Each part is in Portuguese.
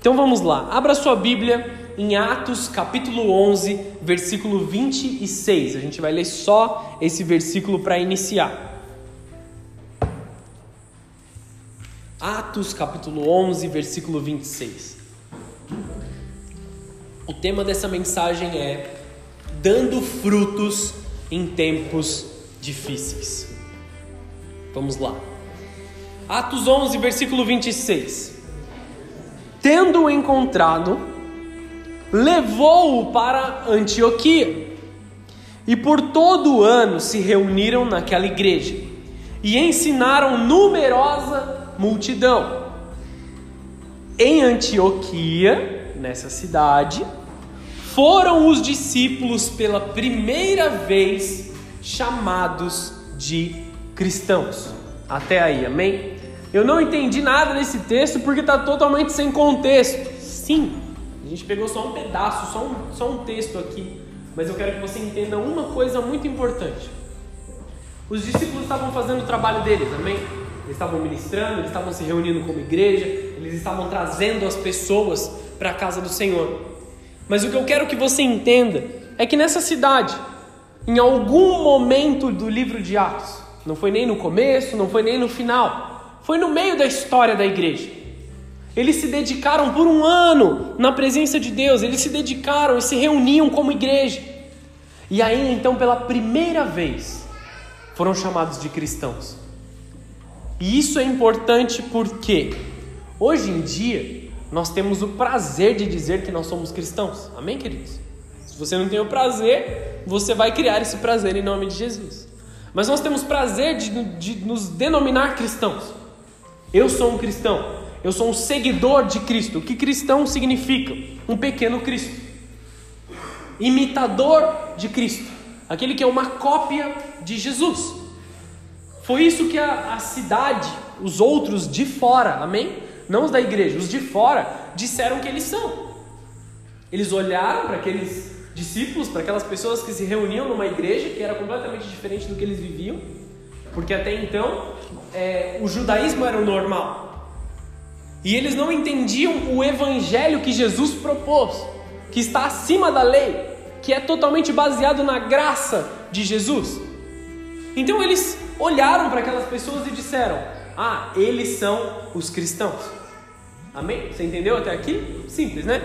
Então vamos lá, abra sua Bíblia em Atos capítulo 11, versículo 26. A gente vai ler só esse versículo para iniciar. Atos capítulo 11, versículo 26. O tema dessa mensagem é dando frutos em tempos difíceis. Vamos lá. Atos 11, versículo 26. Tendo-o encontrado, levou-o para Antioquia. E por todo o ano se reuniram naquela igreja e ensinaram numerosa multidão. Em Antioquia, nessa cidade, foram os discípulos pela primeira vez chamados de cristãos. Até aí, amém? Eu não entendi nada nesse texto porque está totalmente sem contexto. Sim, a gente pegou só um pedaço, só um, só um texto aqui. Mas eu quero que você entenda uma coisa muito importante. Os discípulos estavam fazendo o trabalho deles, amém? Eles estavam ministrando, eles estavam se reunindo como igreja, eles estavam trazendo as pessoas para a casa do Senhor. Mas o que eu quero que você entenda é que nessa cidade, em algum momento do livro de Atos, não foi nem no começo, não foi nem no final, foi no meio da história da igreja. Eles se dedicaram por um ano na presença de Deus, eles se dedicaram e se reuniam como igreja. E aí, então, pela primeira vez, foram chamados de cristãos. E isso é importante porque hoje em dia nós temos o prazer de dizer que nós somos cristãos. Amém, queridos? Se você não tem o prazer, você vai criar esse prazer em nome de Jesus. Mas nós temos prazer de, de nos denominar cristãos. Eu sou um cristão. Eu sou um seguidor de Cristo. O que cristão significa? Um pequeno Cristo. Imitador de Cristo. Aquele que é uma cópia de Jesus. Foi isso que a, a cidade, os outros de fora, amém? Não os da igreja, os de fora, disseram que eles são. Eles olharam para aqueles discípulos, para aquelas pessoas que se reuniam numa igreja que era completamente diferente do que eles viviam, porque até então é, o judaísmo era o normal. E eles não entendiam o evangelho que Jesus propôs, que está acima da lei, que é totalmente baseado na graça de Jesus. Então eles olharam para aquelas pessoas e disseram: Ah, eles são os cristãos. Amém? Você entendeu até aqui? Simples, né?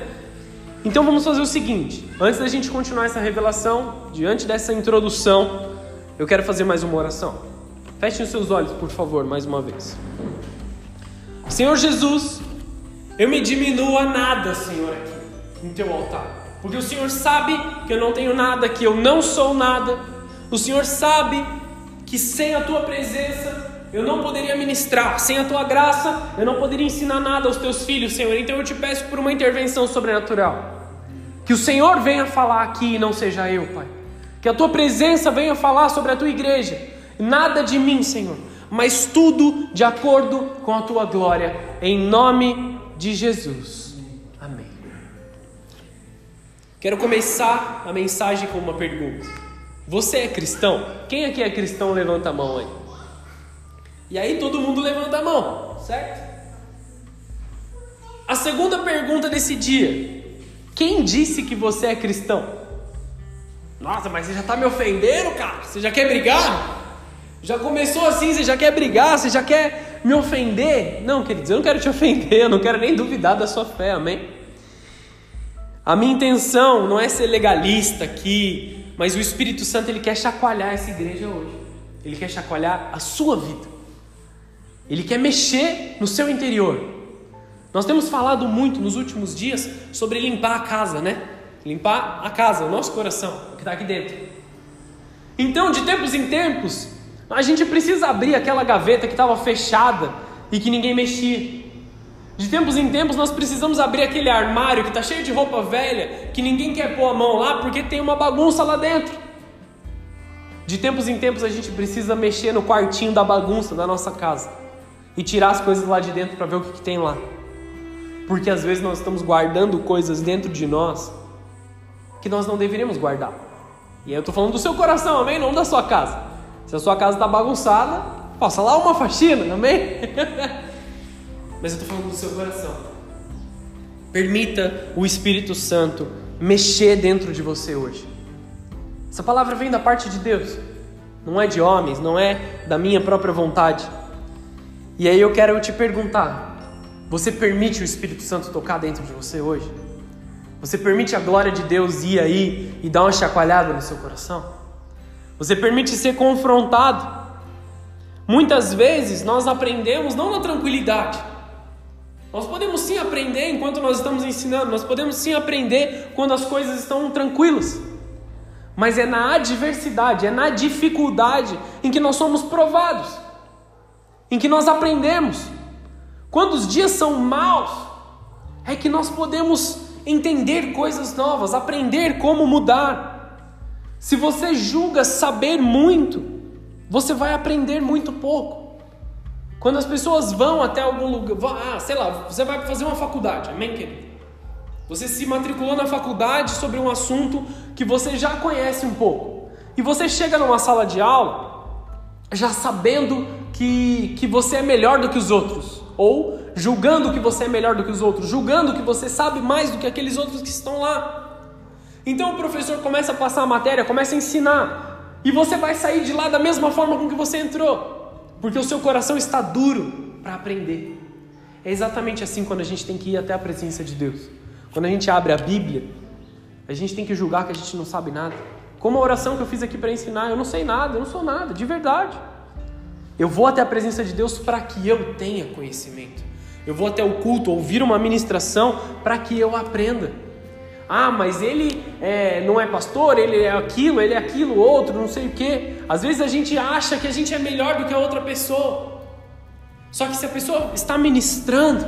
Então vamos fazer o seguinte: antes da gente continuar essa revelação, diante dessa introdução, eu quero fazer mais uma oração. Feche os seus olhos, por favor, mais uma vez. Senhor Jesus, eu me diminuo a nada, Senhor, aqui no teu altar. Porque o Senhor sabe que eu não tenho nada, que eu não sou nada. O Senhor sabe que sem a tua presença eu não poderia ministrar, sem a tua graça eu não poderia ensinar nada aos teus filhos, Senhor. Então eu te peço por uma intervenção sobrenatural. Que o Senhor venha falar aqui e não seja eu, Pai. Que a tua presença venha falar sobre a tua igreja nada de mim, Senhor, mas tudo de acordo com a tua glória, em nome de Jesus. Amém. Quero começar a mensagem com uma pergunta. Você é cristão? Quem aqui é cristão, levanta a mão aí. E aí todo mundo levanta a mão, certo? A segunda pergunta desse dia: quem disse que você é cristão? Nossa, mas você já está me ofendendo, cara? Você já quer brigar? Já começou assim, você já quer brigar, você já quer me ofender? Não, queridos, eu não quero te ofender, eu não quero nem duvidar da sua fé, amém? A minha intenção não é ser legalista aqui, mas o Espírito Santo ele quer chacoalhar essa igreja hoje. Ele quer chacoalhar a sua vida. Ele quer mexer no seu interior. Nós temos falado muito nos últimos dias sobre limpar a casa, né? Limpar a casa, o nosso coração, o que está aqui dentro. Então, de tempos em tempos, a gente precisa abrir aquela gaveta que estava fechada e que ninguém mexia. De tempos em tempos nós precisamos abrir aquele armário que está cheio de roupa velha, que ninguém quer pôr a mão lá porque tem uma bagunça lá dentro. De tempos em tempos a gente precisa mexer no quartinho da bagunça da nossa casa e tirar as coisas lá de dentro para ver o que, que tem lá. Porque às vezes nós estamos guardando coisas dentro de nós que nós não deveríamos guardar. E aí eu estou falando do seu coração, amém? Não da sua casa. Se a sua casa está bagunçada, faça lá uma faxina, amém? Mas eu estou falando do seu coração. Permita o Espírito Santo mexer dentro de você hoje. Essa palavra vem da parte de Deus, não é de homens, não é da minha própria vontade. E aí eu quero te perguntar: você permite o Espírito Santo tocar dentro de você hoje? Você permite a glória de Deus ir aí e dar uma chacoalhada no seu coração? Você permite ser confrontado? Muitas vezes nós aprendemos não na tranquilidade. Nós podemos sim aprender enquanto nós estamos ensinando, nós podemos sim aprender quando as coisas estão tranquilas. Mas é na adversidade, é na dificuldade em que nós somos provados, em que nós aprendemos. Quando os dias são maus, é que nós podemos entender coisas novas, aprender como mudar. Se você julga saber muito, você vai aprender muito pouco. Quando as pessoas vão até algum lugar, ah, sei lá, você vai fazer uma faculdade, amém, querido? Você se matriculou na faculdade sobre um assunto que você já conhece um pouco. E você chega numa sala de aula já sabendo que, que você é melhor do que os outros ou julgando que você é melhor do que os outros, julgando que você sabe mais do que aqueles outros que estão lá. Então o professor começa a passar a matéria, começa a ensinar, e você vai sair de lá da mesma forma com que você entrou, porque o seu coração está duro para aprender. É exatamente assim quando a gente tem que ir até a presença de Deus. Quando a gente abre a Bíblia, a gente tem que julgar que a gente não sabe nada. Como a oração que eu fiz aqui para ensinar, eu não sei nada, eu não sou nada, de verdade. Eu vou até a presença de Deus para que eu tenha conhecimento. Eu vou até o culto ouvir uma ministração para que eu aprenda. Ah, mas ele é, não é pastor, ele é aquilo, ele é aquilo, outro, não sei o quê. Às vezes a gente acha que a gente é melhor do que a outra pessoa. Só que se a pessoa está ministrando,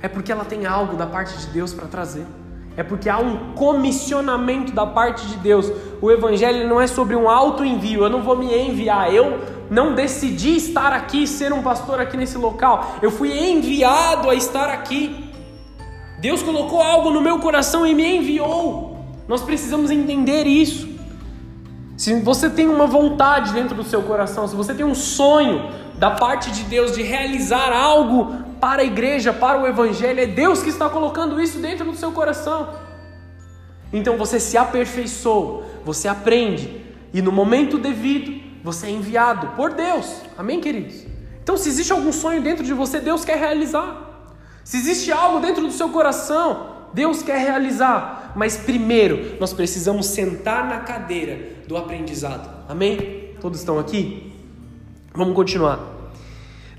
é porque ela tem algo da parte de Deus para trazer. É porque há um comissionamento da parte de Deus. O evangelho não é sobre um auto envio. Eu não vou me enviar, eu não decidi estar aqui, ser um pastor aqui nesse local. Eu fui enviado a estar aqui. Deus colocou algo no meu coração e me enviou. Nós precisamos entender isso. Se você tem uma vontade dentro do seu coração, se você tem um sonho da parte de Deus de realizar algo para a igreja, para o evangelho, é Deus que está colocando isso dentro do seu coração. Então você se aperfeiçoa, você aprende, e no momento devido, você é enviado por Deus. Amém, queridos? Então, se existe algum sonho dentro de você, Deus quer realizar. Se existe algo dentro do seu coração, Deus quer realizar. Mas primeiro, nós precisamos sentar na cadeira do aprendizado. Amém? Todos estão aqui? Vamos continuar.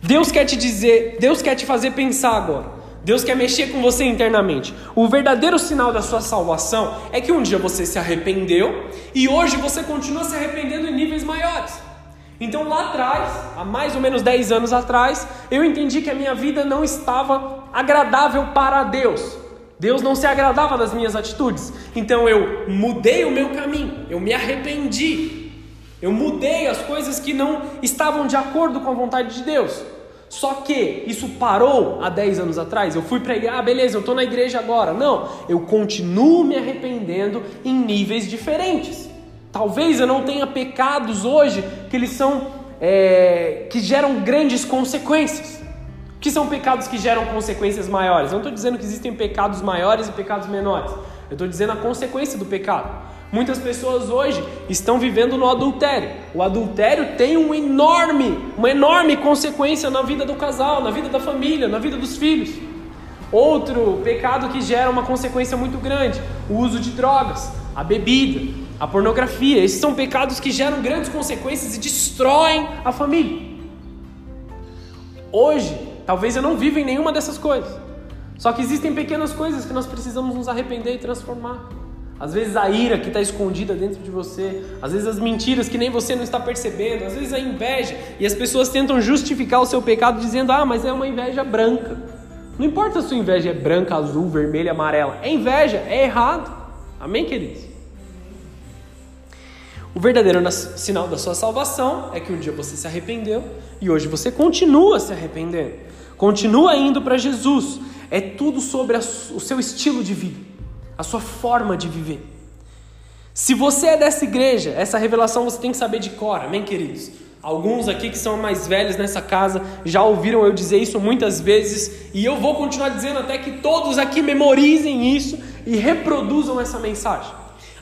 Deus quer te dizer, Deus quer te fazer pensar agora. Deus quer mexer com você internamente. O verdadeiro sinal da sua salvação é que um dia você se arrependeu e hoje você continua se arrependendo em níveis maiores. Então lá atrás, há mais ou menos 10 anos atrás, eu entendi que a minha vida não estava agradável para Deus. Deus não se agradava das minhas atitudes. Então eu mudei o meu caminho, eu me arrependi. Eu mudei as coisas que não estavam de acordo com a vontade de Deus. Só que isso parou há 10 anos atrás. Eu fui pregar, ah, beleza, eu estou na igreja agora. Não, eu continuo me arrependendo em níveis diferentes. Talvez eu não tenha pecados hoje que eles são é, que geram grandes consequências. Que são pecados que geram consequências maiores. Eu não estou dizendo que existem pecados maiores e pecados menores. Eu estou dizendo a consequência do pecado. Muitas pessoas hoje estão vivendo no adultério. O adultério tem um enorme, uma enorme consequência na vida do casal, na vida da família, na vida dos filhos. Outro pecado que gera uma consequência muito grande, o uso de drogas, a bebida, a pornografia. Esses são pecados que geram grandes consequências e destroem a família. Hoje, talvez eu não viva em nenhuma dessas coisas. Só que existem pequenas coisas que nós precisamos nos arrepender e transformar. Às vezes a ira que está escondida dentro de você, às vezes as mentiras que nem você não está percebendo, às vezes a inveja e as pessoas tentam justificar o seu pecado dizendo: ah, mas é uma inveja branca. Não importa se a sua inveja é branca, azul, vermelha, amarela, é inveja, é errado. Amém, queridos? O verdadeiro sinal da sua salvação é que um dia você se arrependeu e hoje você continua se arrependendo, continua indo para Jesus. É tudo sobre o seu estilo de vida a sua forma de viver. Se você é dessa igreja, essa revelação você tem que saber de cor, amém, queridos? Alguns aqui que são mais velhos nessa casa já ouviram eu dizer isso muitas vezes e eu vou continuar dizendo até que todos aqui memorizem isso e reproduzam essa mensagem.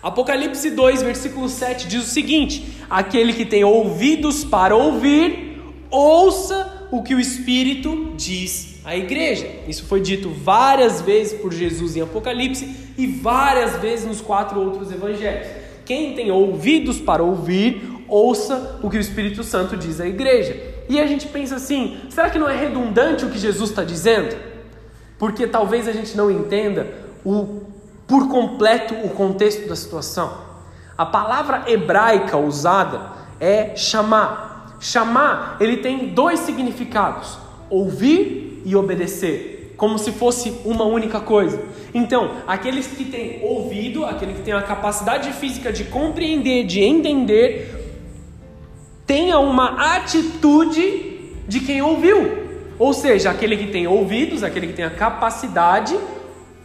Apocalipse 2, versículo 7 diz o seguinte: Aquele que tem ouvidos para ouvir, ouça o que o Espírito diz à igreja. Isso foi dito várias vezes por Jesus em Apocalipse e várias vezes nos quatro outros evangelhos. Quem tem ouvidos para ouvir, ouça o que o Espírito Santo diz à igreja. E a gente pensa assim: será que não é redundante o que Jesus está dizendo? Porque talvez a gente não entenda o por completo o contexto da situação. A palavra hebraica usada é chamar. Chamar, ele tem dois significados: ouvir e obedecer, como se fosse uma única coisa. Então, aqueles que têm ouvido, aquele que tem a capacidade física de compreender, de entender, tenha uma atitude de quem ouviu. Ou seja, aquele que tem ouvidos, aquele que tem a capacidade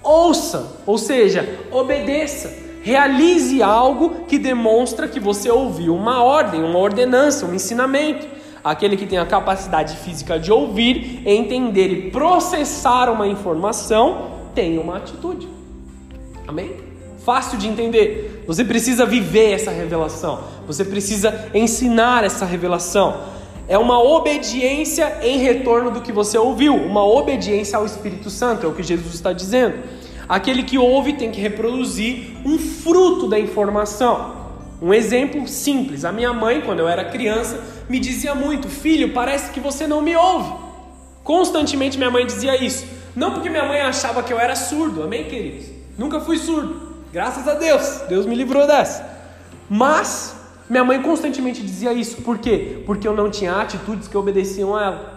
ouça, ou seja, obedeça. Realize algo que demonstra que você ouviu uma ordem, uma ordenança, um ensinamento. Aquele que tem a capacidade física de ouvir, entender e processar uma informação, tem uma atitude. Amém? Fácil de entender. Você precisa viver essa revelação. Você precisa ensinar essa revelação. É uma obediência em retorno do que você ouviu, uma obediência ao Espírito Santo, é o que Jesus está dizendo. Aquele que ouve tem que reproduzir um fruto da informação. Um exemplo simples: a minha mãe, quando eu era criança, me dizia muito: Filho, parece que você não me ouve. Constantemente minha mãe dizia isso. Não porque minha mãe achava que eu era surdo, amém, queridos? Nunca fui surdo, graças a Deus, Deus me livrou dessa. Mas minha mãe constantemente dizia isso, por quê? Porque eu não tinha atitudes que obedeciam a ela.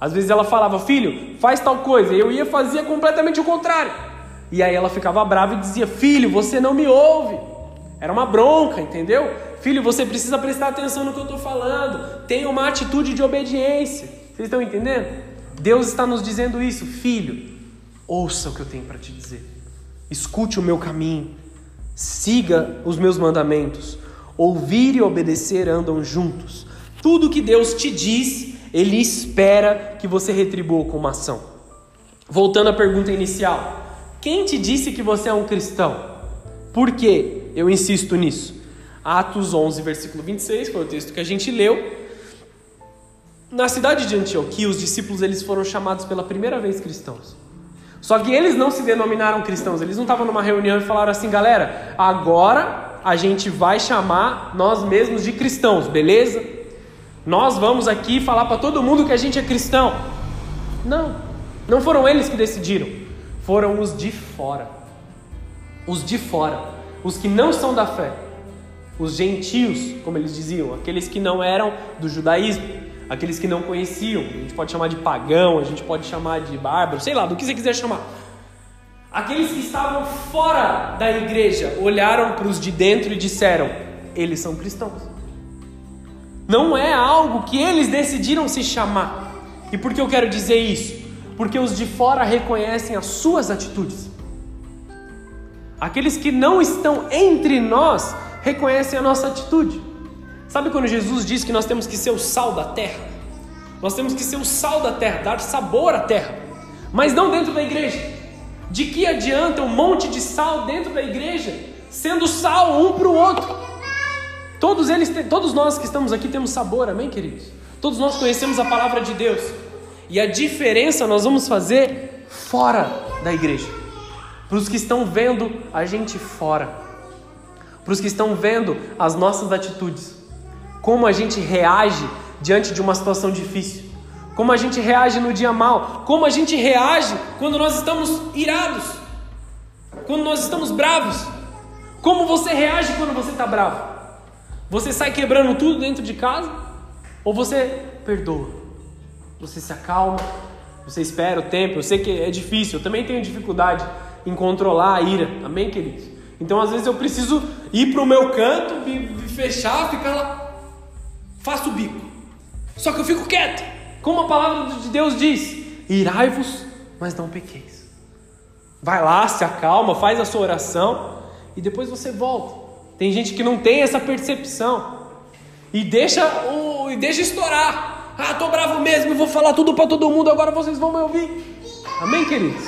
Às vezes ela falava, filho, faz tal coisa, e eu ia fazer completamente o contrário. E aí ela ficava brava e dizia, filho, você não me ouve. Era uma bronca, entendeu? Filho, você precisa prestar atenção no que eu estou falando. Tenha uma atitude de obediência. Vocês estão entendendo? Deus está nos dizendo isso, filho. Ouça o que eu tenho para te dizer. Escute o meu caminho. Siga os meus mandamentos. Ouvir e obedecer andam juntos. Tudo que Deus te diz, Ele espera que você retribua com uma ação. Voltando à pergunta inicial: quem te disse que você é um cristão? Por que eu insisto nisso? Atos 11, versículo 26, foi o texto que a gente leu. Na cidade de Antioquia, os discípulos eles foram chamados pela primeira vez cristãos. Só que eles não se denominaram cristãos, eles não estavam numa reunião e falaram assim, galera, agora a gente vai chamar nós mesmos de cristãos, beleza? Nós vamos aqui falar para todo mundo que a gente é cristão. Não, não foram eles que decidiram, foram os de fora. Os de fora, os que não são da fé, os gentios, como eles diziam, aqueles que não eram do judaísmo, aqueles que não conheciam, a gente pode chamar de pagão, a gente pode chamar de bárbaro, sei lá, do que você quiser chamar. Aqueles que estavam fora da igreja olharam para os de dentro e disseram: eles são cristãos. Não é algo que eles decidiram se chamar. E por que eu quero dizer isso? Porque os de fora reconhecem as suas atitudes. Aqueles que não estão entre nós reconhecem a nossa atitude. Sabe quando Jesus diz que nós temos que ser o sal da terra? Nós temos que ser o sal da terra, dar sabor à terra, mas não dentro da igreja. De que adianta um monte de sal dentro da igreja, sendo sal um para o outro? Todos eles, todos nós que estamos aqui temos sabor, amém, queridos? Todos nós conhecemos a palavra de Deus. E a diferença nós vamos fazer fora da igreja. Para os que estão vendo a gente fora. Para os que estão vendo as nossas atitudes. Como a gente reage diante de uma situação difícil como a gente reage no dia mal, como a gente reage quando nós estamos irados, quando nós estamos bravos. Como você reage quando você está bravo? Você sai quebrando tudo dentro de casa? Ou você perdoa? Você se acalma? Você espera o tempo? Eu sei que é difícil, eu também tenho dificuldade em controlar a ira, amém, queridos? Então às vezes eu preciso ir para o meu canto, me fechar, ficar lá, faço o bico. Só que eu fico quieto. Como a palavra de Deus diz: irai-vos, mas não pequeis. Vai lá, se acalma, faz a sua oração e depois você volta. Tem gente que não tem essa percepção e deixa o ouvir. Deixa estourar. Ah, tô bravo mesmo, vou falar tudo para todo mundo, agora vocês vão me ouvir. Amém, queridos?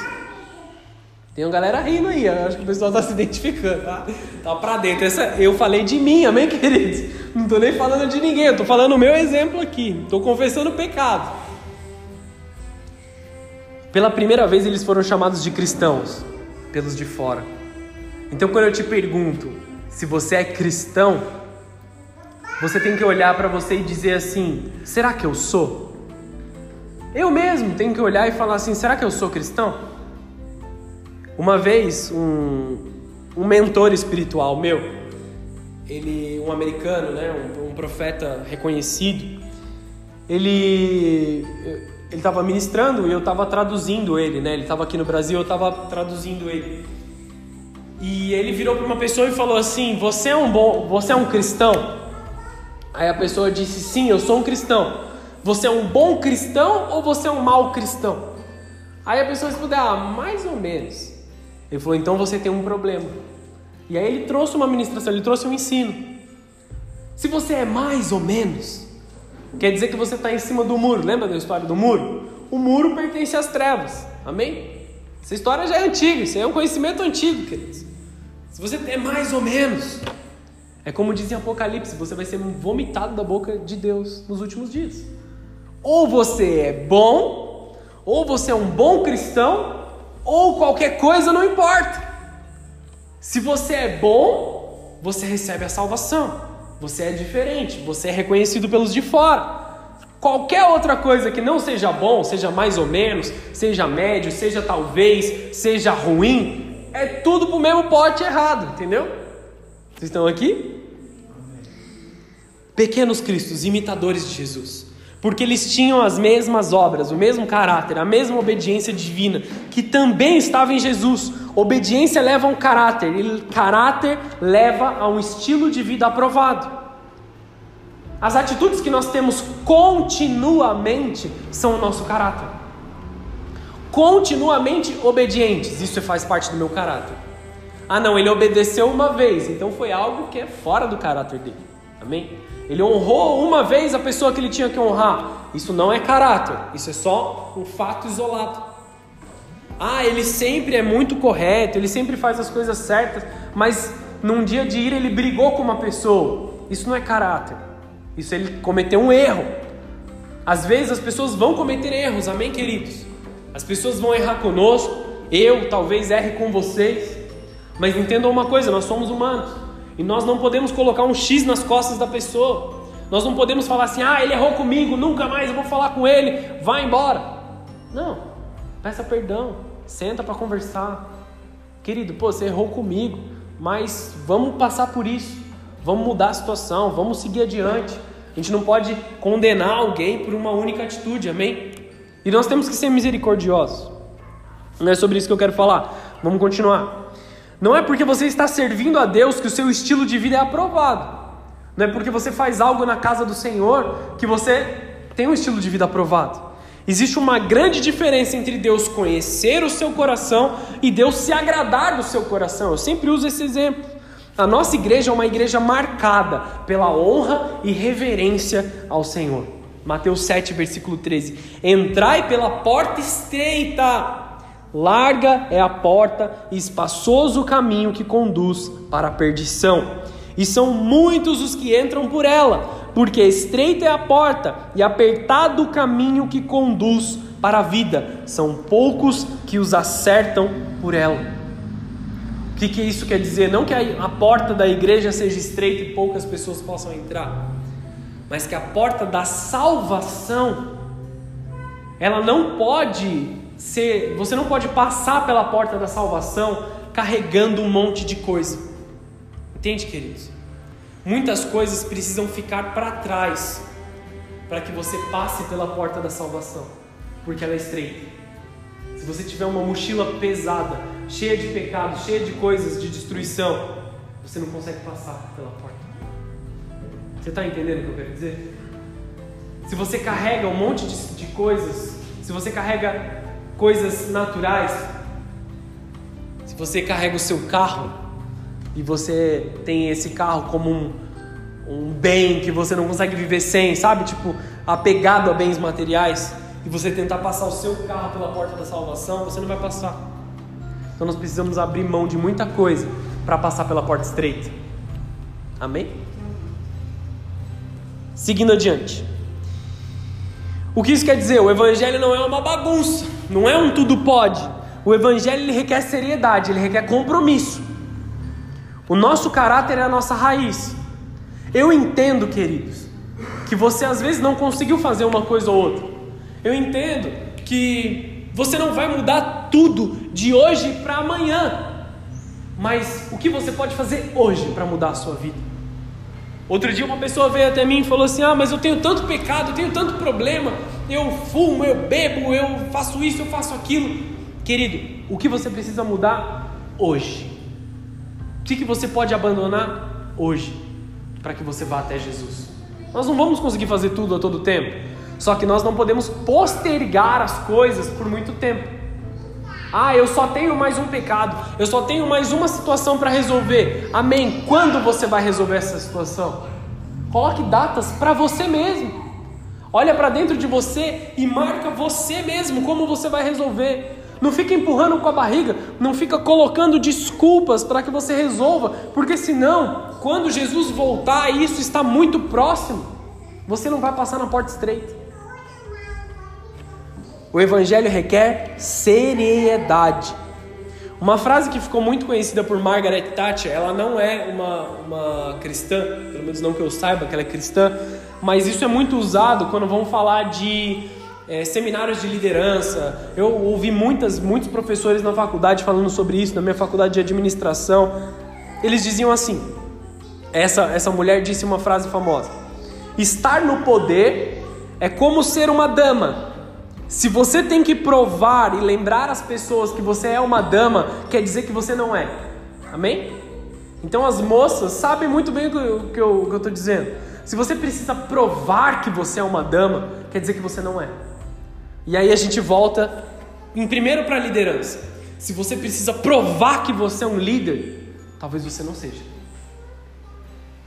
Tem uma galera rindo aí, acho que o pessoal está se identificando, tá? Tá pra dentro. Essa, eu falei de mim, amém, queridos? Não tô nem falando de ninguém, eu tô falando o meu exemplo aqui. Tô confessando o pecado. Pela primeira vez eles foram chamados de cristãos, pelos de fora. Então quando eu te pergunto se você é cristão, você tem que olhar para você e dizer assim: será que eu sou? Eu mesmo tenho que olhar e falar assim: será que eu sou cristão? Uma vez, um, um mentor espiritual meu, ele, um americano, né, um, um profeta reconhecido, ele ele estava ministrando e eu estava traduzindo ele, né? Ele estava aqui no Brasil, eu estava traduzindo ele. E ele virou para uma pessoa e falou assim: "Você é um bom, você é um cristão?" Aí a pessoa disse: "Sim, eu sou um cristão." Você é um bom cristão ou você é um mau cristão? Aí a pessoa respondeu: "Ah, mais ou menos." Ele falou: "Então você tem um problema." E aí ele trouxe uma ministração, ele trouxe um ensino. Se você é mais ou menos, Quer dizer que você está em cima do muro. Lembra da história do muro? O muro pertence às trevas. Amém? Essa história já é antiga, isso é um conhecimento antigo, queridos. Se você é mais ou menos, é como diz em Apocalipse: você vai ser vomitado da boca de Deus nos últimos dias. Ou você é bom, ou você é um bom cristão, ou qualquer coisa não importa. Se você é bom, você recebe a salvação. Você é diferente, você é reconhecido pelos de fora. Qualquer outra coisa que não seja bom, seja mais ou menos, seja médio, seja talvez, seja ruim, é tudo pro mesmo pote errado, entendeu? Vocês estão aqui? Pequenos cristos, imitadores de Jesus, porque eles tinham as mesmas obras, o mesmo caráter, a mesma obediência divina que também estava em Jesus, Obediência leva a um caráter, e caráter leva a um estilo de vida aprovado. As atitudes que nós temos continuamente são o nosso caráter. Continuamente obedientes, isso faz parte do meu caráter. Ah, não, ele obedeceu uma vez, então foi algo que é fora do caráter dele. Amém? Ele honrou uma vez a pessoa que ele tinha que honrar. Isso não é caráter, isso é só um fato isolado. Ah, ele sempre é muito correto, ele sempre faz as coisas certas, mas num dia de ira ele brigou com uma pessoa. Isso não é caráter. Isso ele cometeu um erro. Às vezes as pessoas vão cometer erros, amém, queridos? As pessoas vão errar conosco, eu talvez erre com vocês, mas entendam uma coisa: nós somos humanos e nós não podemos colocar um X nas costas da pessoa. Nós não podemos falar assim, ah, ele errou comigo, nunca mais eu vou falar com ele, vai embora. Não, peça perdão. Senta para conversar. Querido, pô, você errou comigo, mas vamos passar por isso. Vamos mudar a situação, vamos seguir adiante. A gente não pode condenar alguém por uma única atitude, amém? E nós temos que ser misericordiosos. Não é sobre isso que eu quero falar. Vamos continuar. Não é porque você está servindo a Deus que o seu estilo de vida é aprovado. Não é porque você faz algo na casa do Senhor que você tem um estilo de vida aprovado. Existe uma grande diferença entre Deus conhecer o seu coração e Deus se agradar do seu coração. Eu sempre uso esse exemplo. A nossa igreja é uma igreja marcada pela honra e reverência ao Senhor. Mateus 7, versículo 13: Entrai pela porta estreita, larga é a porta e espaçoso o caminho que conduz para a perdição, e são muitos os que entram por ela porque estreita é a porta e apertado o caminho que conduz para a vida, são poucos que os acertam por ela. O que, que isso quer dizer? Não que a porta da igreja seja estreita e poucas pessoas possam entrar, mas que a porta da salvação, ela não pode ser, você não pode passar pela porta da salvação carregando um monte de coisa. Entende, queridos? Muitas coisas precisam ficar para trás para que você passe pela porta da salvação, porque ela é estreita. Se você tiver uma mochila pesada, cheia de pecados, cheia de coisas de destruição, você não consegue passar pela porta. Você está entendendo o que eu quero dizer? Se você carrega um monte de, de coisas, se você carrega coisas naturais, se você carrega o seu carro, e você tem esse carro como um, um bem que você não consegue viver sem, sabe? Tipo, apegado a bens materiais, e você tentar passar o seu carro pela porta da salvação, você não vai passar. Então nós precisamos abrir mão de muita coisa para passar pela porta estreita. Amém? Seguindo adiante. O que isso quer dizer? O evangelho não é uma bagunça, não é um tudo pode. O evangelho ele requer seriedade, ele requer compromisso. O nosso caráter é a nossa raiz. Eu entendo, queridos, que você às vezes não conseguiu fazer uma coisa ou outra. Eu entendo que você não vai mudar tudo de hoje para amanhã. Mas o que você pode fazer hoje para mudar a sua vida? Outro dia uma pessoa veio até mim e falou assim: Ah, mas eu tenho tanto pecado, eu tenho tanto problema, eu fumo, eu bebo, eu faço isso, eu faço aquilo. Querido, o que você precisa mudar hoje? O que, que você pode abandonar hoje para que você vá até Jesus? Nós não vamos conseguir fazer tudo a todo tempo, só que nós não podemos postergar as coisas por muito tempo. Ah, eu só tenho mais um pecado, eu só tenho mais uma situação para resolver. Amém. Quando você vai resolver essa situação? Coloque datas para você mesmo. Olha para dentro de você e marca você mesmo como você vai resolver. Não fica empurrando com a barriga, não fica colocando desculpas para que você resolva, porque senão, quando Jesus voltar e isso está muito próximo, você não vai passar na porta estreita. O Evangelho requer seriedade. Uma frase que ficou muito conhecida por Margaret Thatcher, ela não é uma, uma cristã, pelo menos não que eu saiba que ela é cristã, mas isso é muito usado quando vão falar de é, seminários de liderança. Eu ouvi muitas, muitos professores na faculdade falando sobre isso, na minha faculdade de administração. Eles diziam assim: essa, essa mulher disse uma frase famosa: Estar no poder é como ser uma dama se você tem que provar e lembrar as pessoas que você é uma dama, quer dizer que você não é. Amém? Então as moças sabem muito bem o que eu estou dizendo. Se você precisa provar que você é uma dama, quer dizer que você não é. E aí a gente volta em primeiro para a liderança. Se você precisa provar que você é um líder, talvez você não seja.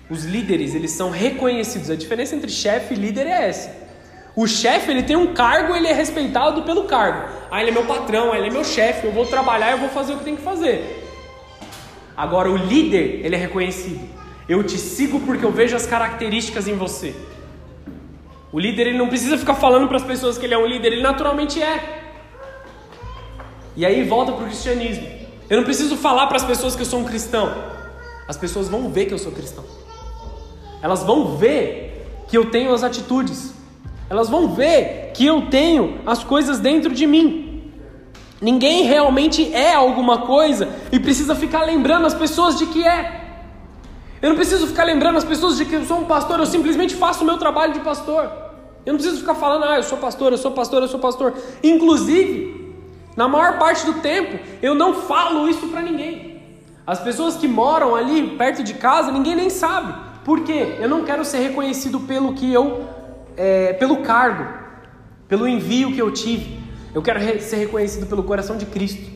Os líderes, eles são reconhecidos. A diferença entre chefe e líder é essa. O chefe, ele tem um cargo, ele é respeitado pelo cargo. Ah, ele é meu patrão, ele é meu chefe, eu vou trabalhar, eu vou fazer o que tem que fazer. Agora, o líder, ele é reconhecido. Eu te sigo porque eu vejo as características em você. O líder, ele não precisa ficar falando para as pessoas que ele é um líder, ele naturalmente é. E aí volta para o cristianismo. Eu não preciso falar para as pessoas que eu sou um cristão. As pessoas vão ver que eu sou cristão. Elas vão ver que eu tenho as atitudes. Elas vão ver que eu tenho as coisas dentro de mim. Ninguém realmente é alguma coisa e precisa ficar lembrando as pessoas de que é. Eu não preciso ficar lembrando as pessoas de que eu sou um pastor, eu simplesmente faço o meu trabalho de pastor. Eu não preciso ficar falando, ah, eu sou pastor, eu sou pastor, eu sou pastor. Inclusive, na maior parte do tempo, eu não falo isso para ninguém. As pessoas que moram ali perto de casa, ninguém nem sabe. Por quê? Eu não quero ser reconhecido pelo que eu é, pelo cargo, pelo envio que eu tive. Eu quero ser reconhecido pelo coração de Cristo.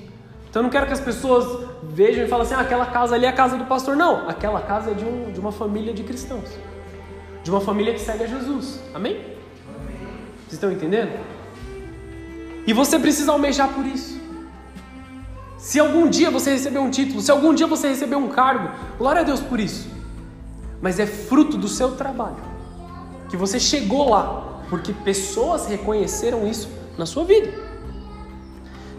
Então eu não quero que as pessoas vejam e falem assim: ah, aquela casa ali é a casa do pastor. Não, aquela casa é de, um, de uma família de cristãos, de uma família que segue a Jesus. Amém? Amém. Vocês estão entendendo? E você precisa almejar por isso. Se algum dia você receber um título, se algum dia você receber um cargo, glória a Deus por isso. Mas é fruto do seu trabalho que você chegou lá, porque pessoas reconheceram isso na sua vida.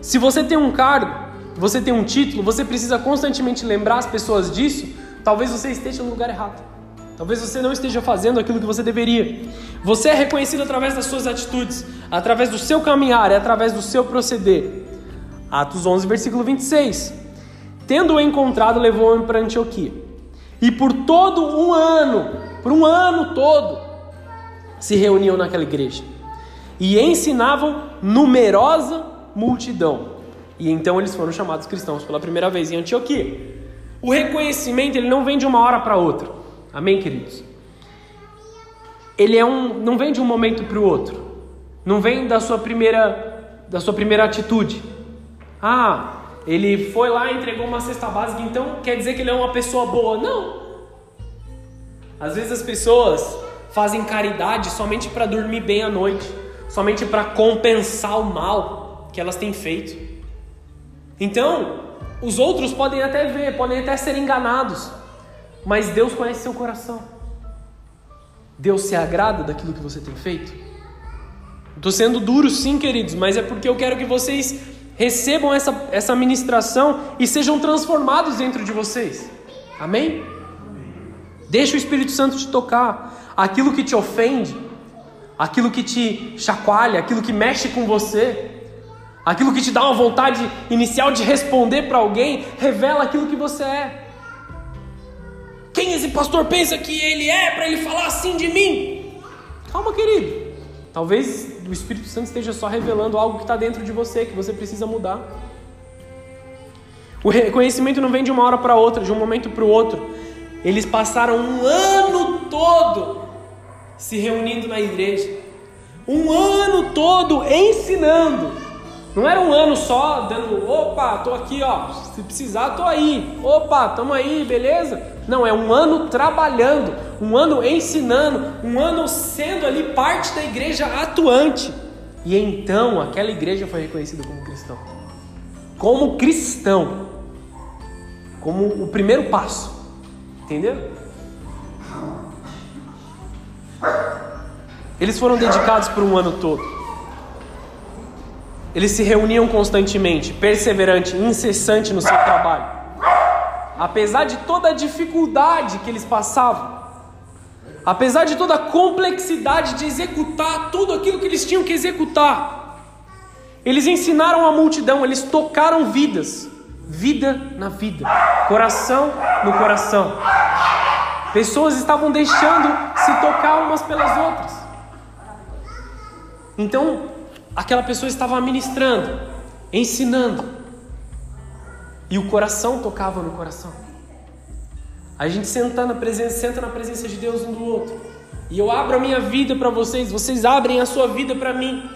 Se você tem um cargo, você tem um título, você precisa constantemente lembrar as pessoas disso, talvez você esteja no lugar errado. Talvez você não esteja fazendo aquilo que você deveria. Você é reconhecido através das suas atitudes, através do seu caminhar, é através do seu proceder. Atos 11, versículo 26. Tendo-o encontrado, levou-o para Antioquia. E por todo um ano, por um ano todo, se reuniam naquela igreja e ensinavam numerosa multidão. E então eles foram chamados cristãos pela primeira vez em Antioquia. O reconhecimento ele não vem de uma hora para outra. Amém, queridos? Ele é um, não vem de um momento para o outro. Não vem da sua primeira da sua primeira atitude. Ah, ele foi lá e entregou uma cesta básica, então quer dizer que ele é uma pessoa boa? Não. Às vezes as pessoas fazem caridade somente para dormir bem à noite, somente para compensar o mal que elas têm feito. Então, os outros podem até ver, podem até ser enganados, mas Deus conhece seu coração. Deus se agrada daquilo que você tem feito? Estou sendo duro, sim, queridos, mas é porque eu quero que vocês recebam essa, essa ministração e sejam transformados dentro de vocês. Amém? Deixa o Espírito Santo te tocar. Aquilo que te ofende, aquilo que te chacoalha, aquilo que mexe com você, aquilo que te dá uma vontade inicial de responder para alguém, revela aquilo que você é. Quem esse pastor pensa que ele é para ele falar assim de mim? Calma, querido. Talvez o Espírito Santo esteja só revelando algo que está dentro de você, que você precisa mudar. O reconhecimento não vem de uma hora para outra, de um momento para o outro. Eles passaram um ano todo se reunindo na igreja, um ano todo ensinando. Não era um ano só dando, opa, tô aqui, ó, se precisar, tô aí. Opa, tamo aí, beleza? Não, é um ano trabalhando, um ano ensinando, um ano sendo ali parte da igreja atuante. E então aquela igreja foi reconhecida como cristão. Como cristão. Como o primeiro passo. Entendeu? Eles foram dedicados por um ano todo. Eles se reuniam constantemente, perseverante, incessante no seu trabalho. Apesar de toda a dificuldade que eles passavam, apesar de toda a complexidade de executar tudo aquilo que eles tinham que executar, eles ensinaram a multidão, eles tocaram vidas, vida na vida, coração no coração. Pessoas estavam deixando se tocar umas pelas outras. Então, aquela pessoa estava ministrando, ensinando, e o coração tocava no coração. A gente senta na presença, senta na presença de Deus um do outro. E eu abro a minha vida para vocês, vocês abrem a sua vida para mim.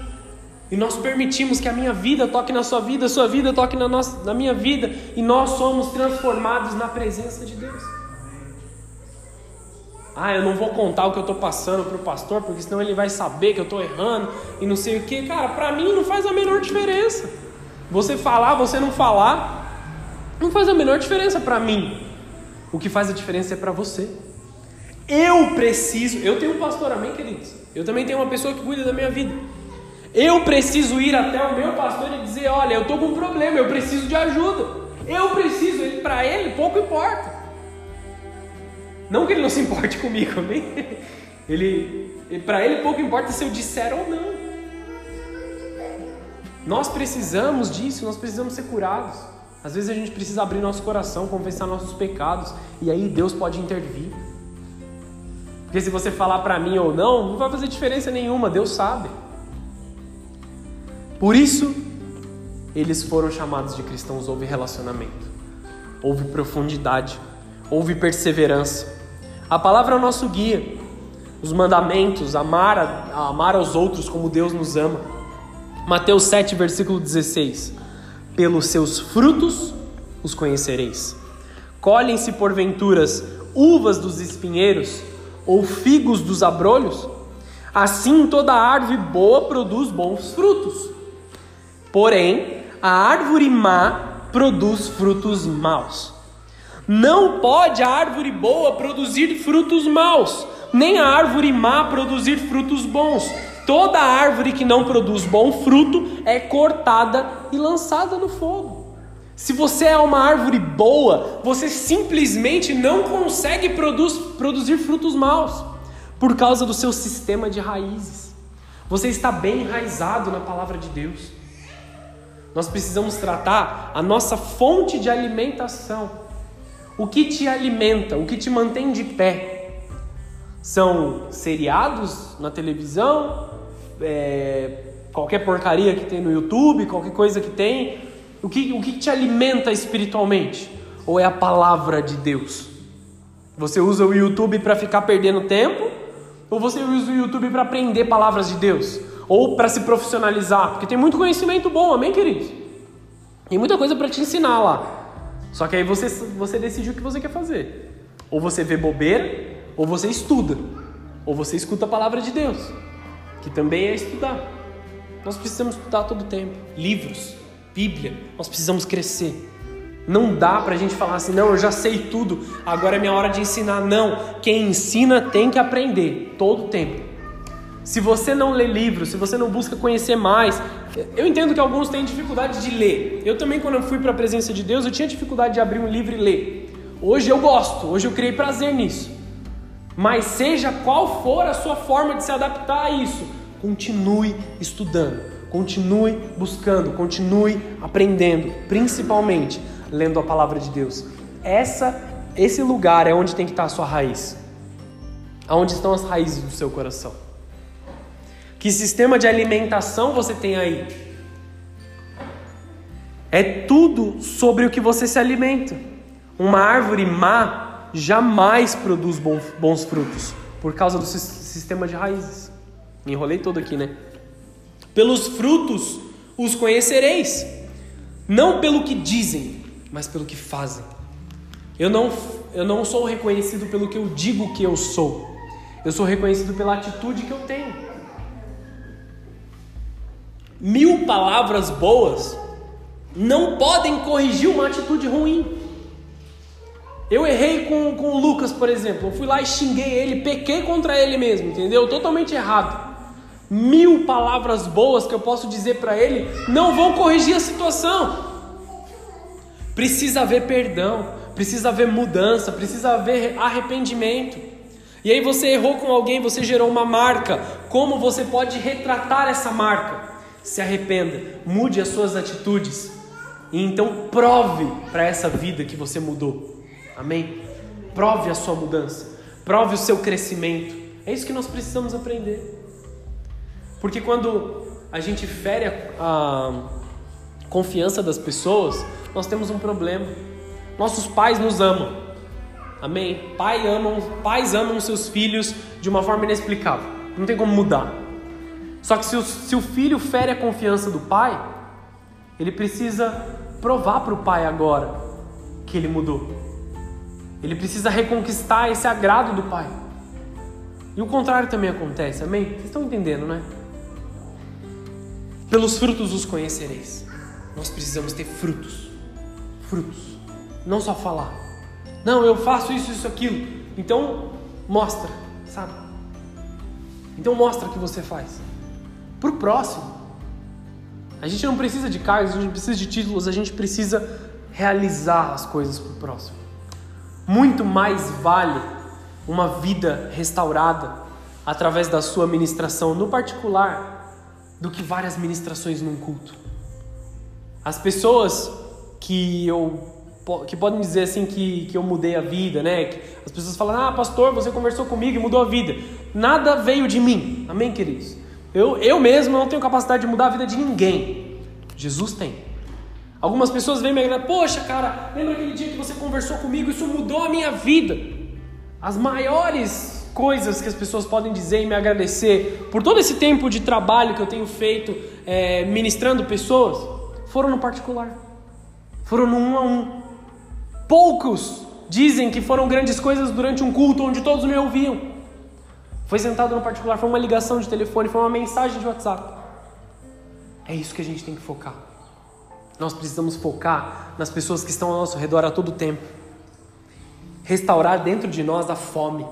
E nós permitimos que a minha vida toque na sua vida, a sua vida toque na, nossa, na minha vida, e nós somos transformados na presença de Deus. Ah, eu não vou contar o que eu estou passando para o pastor, porque senão ele vai saber que eu estou errando e não sei o que. Cara, para mim não faz a menor diferença. Você falar, você não falar, não faz a menor diferença para mim. O que faz a diferença é para você. Eu preciso, eu tenho um pastor, amém, queridos? Eu também tenho uma pessoa que cuida da minha vida. Eu preciso ir até o meu pastor e dizer: olha, eu estou com um problema, eu preciso de ajuda. Eu preciso, para ele pouco importa. Não que ele não se importe comigo, amém? Ele, para ele pouco importa se eu disser ou não. Nós precisamos disso, nós precisamos ser curados. Às vezes a gente precisa abrir nosso coração, confessar nossos pecados, e aí Deus pode intervir. Porque se você falar para mim ou não, não vai fazer diferença nenhuma, Deus sabe. Por isso, eles foram chamados de cristãos. Houve relacionamento, houve profundidade, houve perseverança. A palavra é o nosso guia. Os mandamentos, amar, a, amar aos outros como Deus nos ama. Mateus 7, versículo 16. Pelos seus frutos os conhecereis. Colhem-se porventuras uvas dos espinheiros ou figos dos abrolhos? Assim toda árvore boa produz bons frutos Porém, a árvore má produz frutos maus. Não pode a árvore boa produzir frutos maus, nem a árvore má produzir frutos bons. Toda árvore que não produz bom fruto é cortada e lançada no fogo. Se você é uma árvore boa, você simplesmente não consegue produz, produzir frutos maus por causa do seu sistema de raízes. Você está bem enraizado na palavra de Deus. Nós precisamos tratar a nossa fonte de alimentação. O que te alimenta, o que te mantém de pé? São seriados na televisão, é, qualquer porcaria que tem no YouTube, qualquer coisa que tem. O que, o que te alimenta espiritualmente? Ou é a palavra de Deus? Você usa o YouTube para ficar perdendo tempo? Ou você usa o YouTube para aprender palavras de Deus? ou para se profissionalizar, porque tem muito conhecimento bom, amém, queridos? Tem muita coisa para te ensinar lá. Só que aí você, você decide o que você quer fazer. Ou você vê bobeira, Ou você estuda, ou você escuta a palavra de Deus, que também é estudar. Nós precisamos estudar todo o tempo. Livros, Bíblia, nós precisamos crescer. Não dá para a gente falar assim, não, eu já sei tudo, agora é minha hora de ensinar. Não, quem ensina tem que aprender todo o tempo. Se você não lê livros, se você não busca conhecer mais, eu entendo que alguns têm dificuldade de ler. Eu também, quando eu fui para a presença de Deus, eu tinha dificuldade de abrir um livro e ler. Hoje eu gosto, hoje eu criei prazer nisso. Mas seja qual for a sua forma de se adaptar a isso, continue estudando, continue buscando, continue aprendendo, principalmente lendo a palavra de Deus. Essa, esse lugar é onde tem que estar a sua raiz. Aonde estão as raízes do seu coração? Que sistema de alimentação você tem aí? É tudo sobre o que você se alimenta. Uma árvore má jamais produz bons frutos por causa do sistema de raízes. Me enrolei todo aqui, né? Pelos frutos os conhecereis, não pelo que dizem, mas pelo que fazem. Eu não, eu não sou reconhecido pelo que eu digo que eu sou, eu sou reconhecido pela atitude que eu tenho. Mil palavras boas não podem corrigir uma atitude ruim. Eu errei com, com o Lucas, por exemplo. Eu fui lá e xinguei ele, pequei contra ele mesmo, entendeu? Totalmente errado. Mil palavras boas que eu posso dizer para ele não vão corrigir a situação. Precisa haver perdão, precisa haver mudança, precisa haver arrependimento. E aí você errou com alguém, você gerou uma marca. Como você pode retratar essa marca? Se arrependa, mude as suas atitudes e então prove para essa vida que você mudou. Amém? Prove a sua mudança, prove o seu crescimento. É isso que nós precisamos aprender. Porque quando a gente fere a, a confiança das pessoas, nós temos um problema. Nossos pais nos amam. Amém? Pai amam, pais amam seus filhos de uma forma inexplicável. Não tem como mudar. Só que se o, se o filho fere a confiança do pai, ele precisa provar para o pai agora que ele mudou. Ele precisa reconquistar esse agrado do pai. E o contrário também acontece, amém? Vocês estão entendendo, né? Pelos frutos os conhecereis. Nós precisamos ter frutos. Frutos. Não só falar. Não, eu faço isso, isso, aquilo. Então, mostra, sabe? Então, mostra o que você faz para o próximo. A gente não precisa de cargos, a gente precisa de títulos, a gente precisa realizar as coisas para o próximo. Muito mais vale uma vida restaurada através da sua ministração no particular do que várias ministrações num culto. As pessoas que eu que podem dizer assim que, que eu mudei a vida, né? As pessoas falam, ah, pastor, você conversou comigo e mudou a vida. Nada veio de mim, amém, queridos? Eu, eu mesmo não tenho capacidade de mudar a vida de ninguém. Jesus tem. Algumas pessoas vêm me agradecer, poxa, cara, lembra aquele dia que você conversou comigo? Isso mudou a minha vida. As maiores coisas que as pessoas podem dizer e me agradecer por todo esse tempo de trabalho que eu tenho feito é, ministrando pessoas foram no particular, foram no um a um. Poucos dizem que foram grandes coisas durante um culto onde todos me ouviam. Foi sentado no particular, foi uma ligação de telefone, foi uma mensagem de WhatsApp. É isso que a gente tem que focar. Nós precisamos focar nas pessoas que estão ao nosso redor a todo tempo. Restaurar dentro de nós a fome.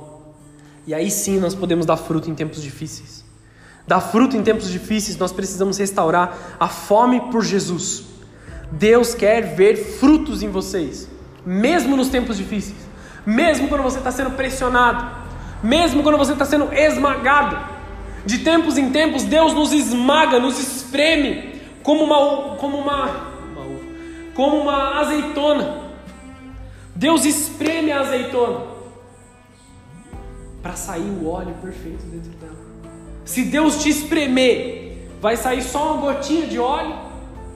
E aí sim nós podemos dar fruto em tempos difíceis. Dar fruto em tempos difíceis, nós precisamos restaurar a fome por Jesus. Deus quer ver frutos em vocês, mesmo nos tempos difíceis, mesmo quando você está sendo pressionado, mesmo quando você está sendo esmagado. De tempos em tempos, Deus nos esmaga, nos espreme, como uma, como uma, como uma azeitona. Deus espreme a azeitona para sair o óleo perfeito dentro dela. Se Deus te espremer, vai sair só uma gotinha de óleo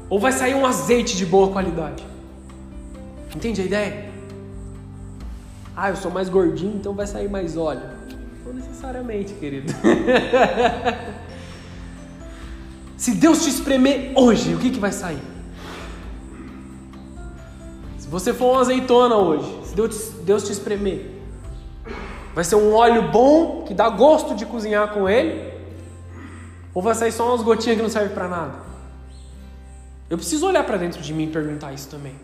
ou vai sair um azeite de boa qualidade? Entende a ideia? Ah, eu sou mais gordinho, então vai sair mais óleo. Não necessariamente, querido. Se Deus te espremer hoje, o que, que vai sair? Se você for uma azeitona hoje, se Deus te, Deus te espremer, Vai ser um óleo bom que dá gosto de cozinhar com ele? Ou vai sair só umas gotinhas que não servem para nada? Eu preciso olhar para dentro de mim e perguntar isso também.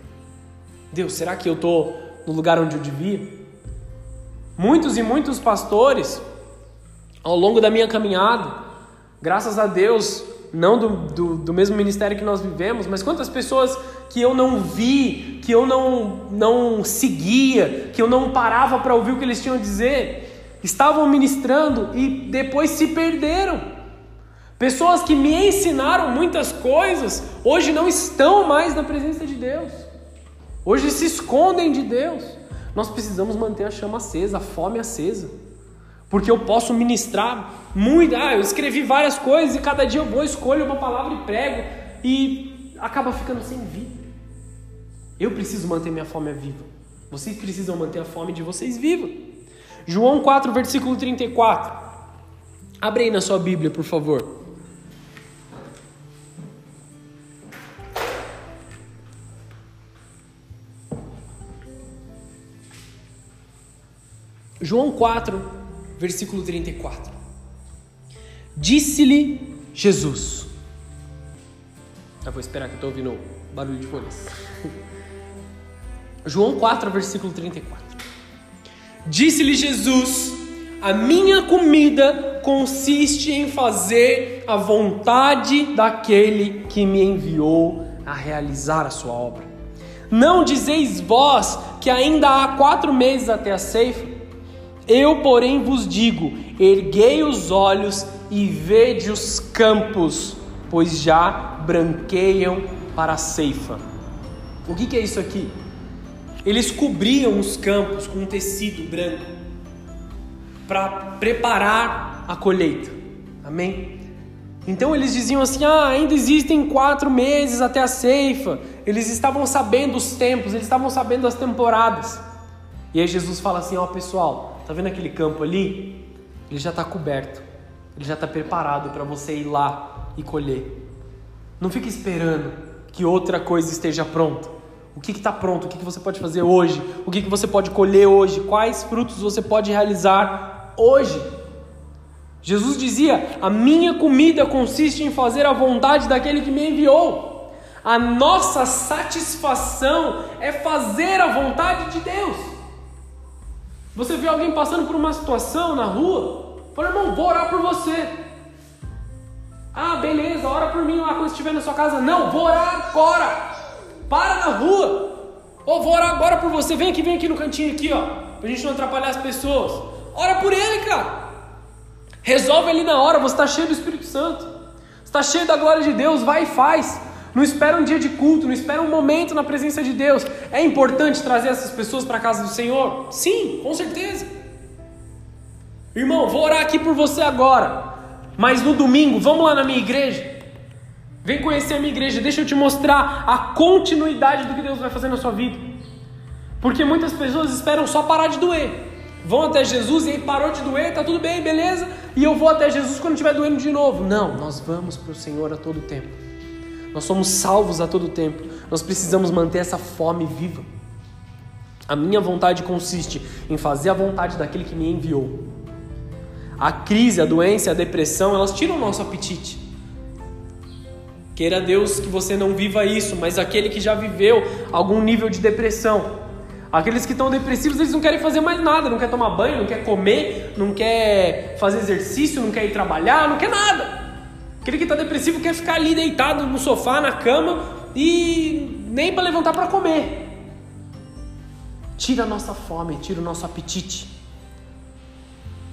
Deus, será que eu estou no lugar onde eu devia? Muitos e muitos pastores, ao longo da minha caminhada, graças a Deus, não do, do, do, mesmo ministério que nós vivemos, mas quantas pessoas que eu não vi, que eu não, não seguia, que eu não parava para ouvir o que eles tinham a dizer, estavam ministrando e depois se perderam. Pessoas que me ensinaram muitas coisas, hoje não estão mais na presença de Deus, hoje se escondem de Deus. Nós precisamos manter a chama acesa, a fome acesa. Porque eu posso ministrar muito. Ah, eu escrevi várias coisas e cada dia eu vou, escolho uma palavra e prego e acaba ficando sem vida. Eu preciso manter minha fome viva. Vocês precisam manter a fome de vocês viva. João 4, versículo 34. Abre aí na sua Bíblia, por favor. João 4, versículo 34. Disse-lhe Jesus. Eu vou esperar que eu estou ouvindo barulho de folhas. João 4, versículo 34. Disse-lhe Jesus: A minha comida consiste em fazer a vontade daquele que me enviou a realizar a sua obra. Não dizeis vós que ainda há quatro meses até a ceifa? Eu, porém, vos digo: erguei os olhos e vede os campos, pois já branqueiam para a ceifa. O que, que é isso aqui? Eles cobriam os campos com um tecido branco para preparar a colheita. Amém? Então eles diziam assim: ah, ainda existem quatro meses até a ceifa. Eles estavam sabendo os tempos, eles estavam sabendo as temporadas. E aí Jesus fala assim: ó, oh, pessoal, Tá vendo aquele campo ali? Ele já está coberto. Ele já está preparado para você ir lá e colher. Não fique esperando que outra coisa esteja pronta. O que está pronto? O que, que você pode fazer hoje? O que, que você pode colher hoje? Quais frutos você pode realizar hoje? Jesus dizia: A minha comida consiste em fazer a vontade daquele que me enviou. A nossa satisfação é fazer a vontade de Deus. Você vê alguém passando por uma situação na rua, fala, irmão, vou orar por você. Ah, beleza, ora por mim lá quando estiver na sua casa. Não, vou orar agora. Para na rua. Ou vou orar agora por você. Vem aqui, vem aqui no cantinho aqui, ó. Pra gente não atrapalhar as pessoas. Ora por ele, cara. Resolve ali na hora, você está cheio do Espírito Santo. Está cheio da glória de Deus, vai e faz. Não espera um dia de culto, não espera um momento na presença de Deus. É importante trazer essas pessoas para a casa do Senhor? Sim, com certeza. Irmão, vou orar aqui por você agora. Mas no domingo, vamos lá na minha igreja. Vem conhecer a minha igreja, deixa eu te mostrar a continuidade do que Deus vai fazer na sua vida. Porque muitas pessoas esperam só parar de doer. Vão até Jesus e aí parou de doer, tá tudo bem, beleza? E eu vou até Jesus quando estiver doendo de novo. Não, nós vamos para o Senhor a todo tempo. Nós somos salvos a todo tempo. Nós precisamos manter essa fome viva. A minha vontade consiste em fazer a vontade daquele que me enviou. A crise, a doença, a depressão, elas tiram o nosso apetite. Queira Deus que você não viva isso, mas aquele que já viveu algum nível de depressão, aqueles que estão depressivos, eles não querem fazer mais nada, não quer tomar banho, não quer comer, não quer fazer exercício, não quer ir trabalhar, não quer nada. Aquele que está depressivo quer ficar ali deitado no sofá, na cama e nem para levantar para comer. Tira a nossa fome, tira o nosso apetite.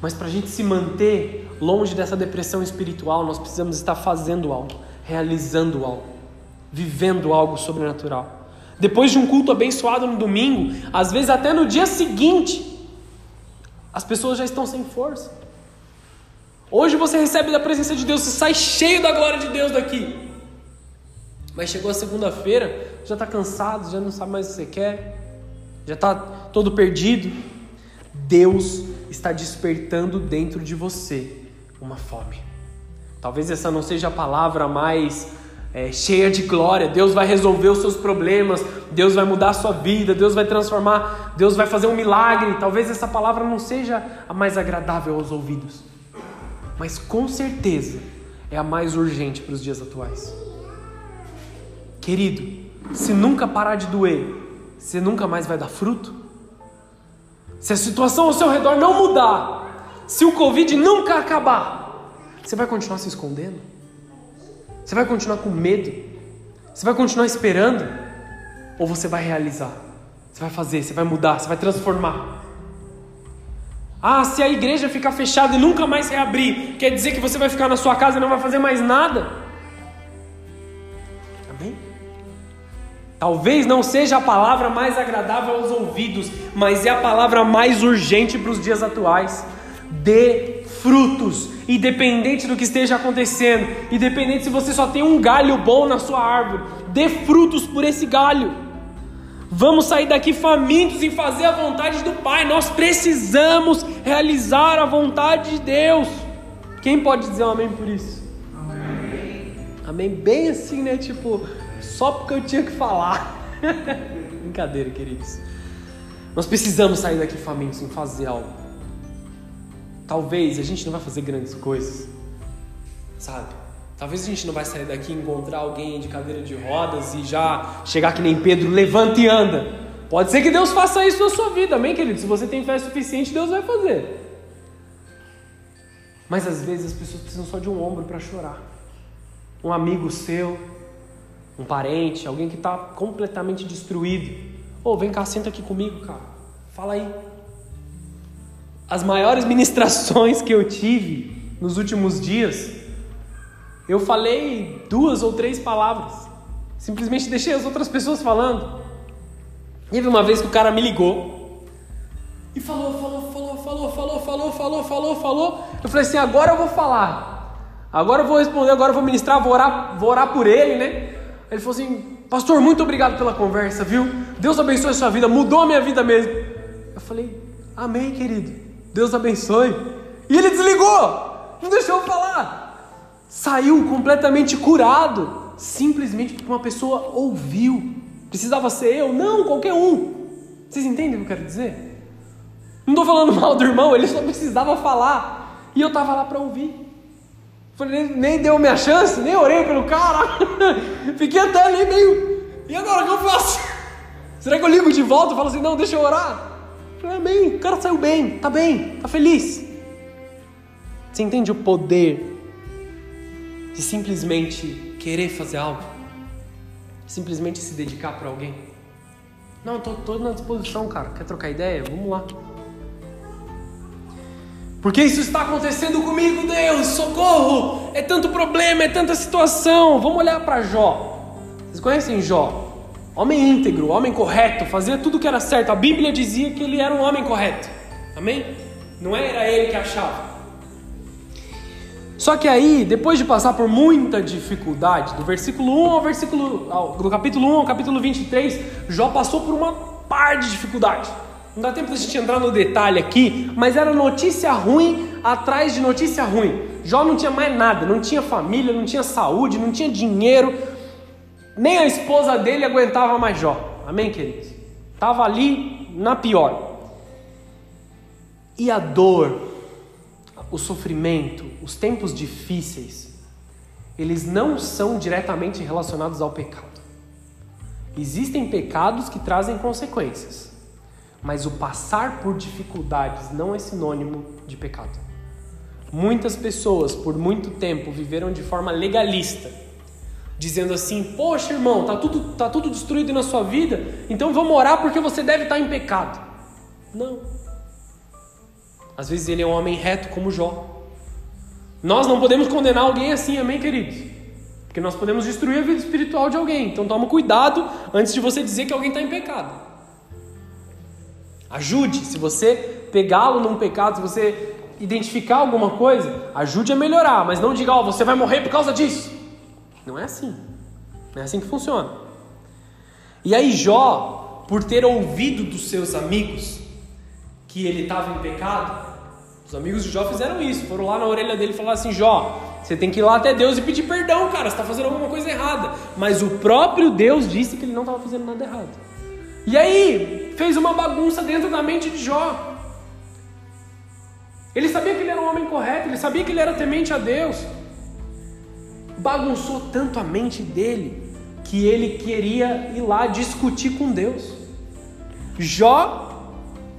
Mas para a gente se manter longe dessa depressão espiritual, nós precisamos estar fazendo algo, realizando algo, vivendo algo sobrenatural. Depois de um culto abençoado no domingo, às vezes até no dia seguinte, as pessoas já estão sem força. Hoje você recebe da presença de Deus, você sai cheio da glória de Deus daqui. Mas chegou a segunda-feira, já está cansado, já não sabe mais o que você quer, já está todo perdido. Deus está despertando dentro de você uma fome. Talvez essa não seja a palavra mais é, cheia de glória. Deus vai resolver os seus problemas, Deus vai mudar a sua vida, Deus vai transformar, Deus vai fazer um milagre. Talvez essa palavra não seja a mais agradável aos ouvidos, mas com certeza é a mais urgente para os dias atuais. Querido, se nunca parar de doer, você nunca mais vai dar fruto? Se a situação ao seu redor não mudar, se o Covid nunca acabar, você vai continuar se escondendo? Você vai continuar com medo? Você vai continuar esperando? Ou você vai realizar? Você vai fazer, você vai mudar, você vai transformar. Ah, se a igreja ficar fechada e nunca mais reabrir, quer dizer que você vai ficar na sua casa e não vai fazer mais nada? Amém? Talvez não seja a palavra mais agradável aos ouvidos, mas é a palavra mais urgente para os dias atuais. Dê frutos, independente do que esteja acontecendo, independente se você só tem um galho bom na sua árvore, dê frutos por esse galho. Vamos sair daqui famintos em fazer a vontade do Pai. Nós precisamos realizar a vontade de Deus. Quem pode dizer um amém por isso? Amém. Amém. Bem assim, né? Tipo, só porque eu tinha que falar. Brincadeira, queridos. Nós precisamos sair daqui famintos em fazer algo. Talvez a gente não vai fazer grandes coisas, sabe? Talvez a gente não vai sair daqui e encontrar alguém de cadeira de rodas e já chegar que nem Pedro, levanta e anda. Pode ser que Deus faça isso na sua vida, amém, querido? Se você tem fé suficiente, Deus vai fazer. Mas às vezes as pessoas precisam só de um ombro para chorar. Um amigo seu, um parente, alguém que está completamente destruído. Ô, oh, vem cá, senta aqui comigo, cara. Fala aí as maiores ministrações que eu tive nos últimos dias, eu falei duas ou três palavras. Simplesmente deixei as outras pessoas falando. Teve uma vez que o cara me ligou e falou, falou, falou, falou, falou, falou, falou, falou, falou. Eu falei assim: agora eu vou falar. Agora eu vou responder, agora eu vou ministrar, vou orar, vou orar por ele, né? Ele falou assim: Pastor, muito obrigado pela conversa, viu? Deus abençoe a sua vida, mudou a minha vida mesmo. Eu falei: Amém, querido. Deus abençoe. E ele desligou, não deixou eu falar. Saiu completamente curado, simplesmente porque uma pessoa ouviu. Precisava ser eu? Não, qualquer um. Vocês entendem o que eu quero dizer? Não estou falando mal do irmão, ele só precisava falar. E eu estava lá para ouvir. Falei, nem deu minha chance, nem orei pelo cara. Fiquei até ali meio. E agora o que eu faço? Será que eu ligo de volta e falo assim, não, deixa eu orar? Falei, amém, o cara saiu bem, tá bem, tá feliz. Você entende o poder de simplesmente querer fazer algo? Simplesmente se dedicar para alguém? Não, tô, tô na disposição, cara. Quer trocar ideia? Vamos lá. Porque isso está acontecendo comigo, Deus, socorro! É tanto problema, é tanta situação. Vamos olhar para Jó. Vocês conhecem Jó? Homem íntegro, homem correto, fazia tudo que era certo. A Bíblia dizia que ele era um homem correto. Amém? Não era ele que achava. Só que aí, depois de passar por muita dificuldade, do versículo 1 ao versículo do capítulo 1 ao capítulo 23, Jó passou por uma par de dificuldade. Não dá tempo da gente entrar no detalhe aqui, mas era notícia ruim atrás de notícia ruim. Jó não tinha mais nada, não tinha família, não tinha saúde, não tinha dinheiro, nem a esposa dele aguentava mais Jó. Amém, queridos? Estava ali na pior. E a dor, o sofrimento, os tempos difíceis, eles não são diretamente relacionados ao pecado. Existem pecados que trazem consequências, mas o passar por dificuldades não é sinônimo de pecado. Muitas pessoas, por muito tempo, viveram de forma legalista dizendo assim: Poxa, irmão, tá tudo, tá tudo destruído na sua vida, então vamos orar porque você deve estar em pecado. Não. Às vezes ele é um homem reto como Jó. Nós não podemos condenar alguém assim, amém, queridos? Porque nós podemos destruir a vida espiritual de alguém. Então toma cuidado antes de você dizer que alguém está em pecado. Ajude, se você pegá-lo num pecado, se você identificar alguma coisa, ajude a melhorar, mas não diga, ó, oh, você vai morrer por causa disso. Não é assim. Não é assim que funciona. E aí Jó, por ter ouvido dos seus amigos que ele estava em pecado, os amigos de Jó fizeram isso, foram lá na orelha dele e falaram assim: Jó, você tem que ir lá até Deus e pedir perdão, cara, você está fazendo alguma coisa errada. Mas o próprio Deus disse que ele não estava fazendo nada errado. E aí, fez uma bagunça dentro da mente de Jó. Ele sabia que ele era um homem correto, ele sabia que ele era temente a Deus. Bagunçou tanto a mente dele que ele queria ir lá discutir com Deus. Jó,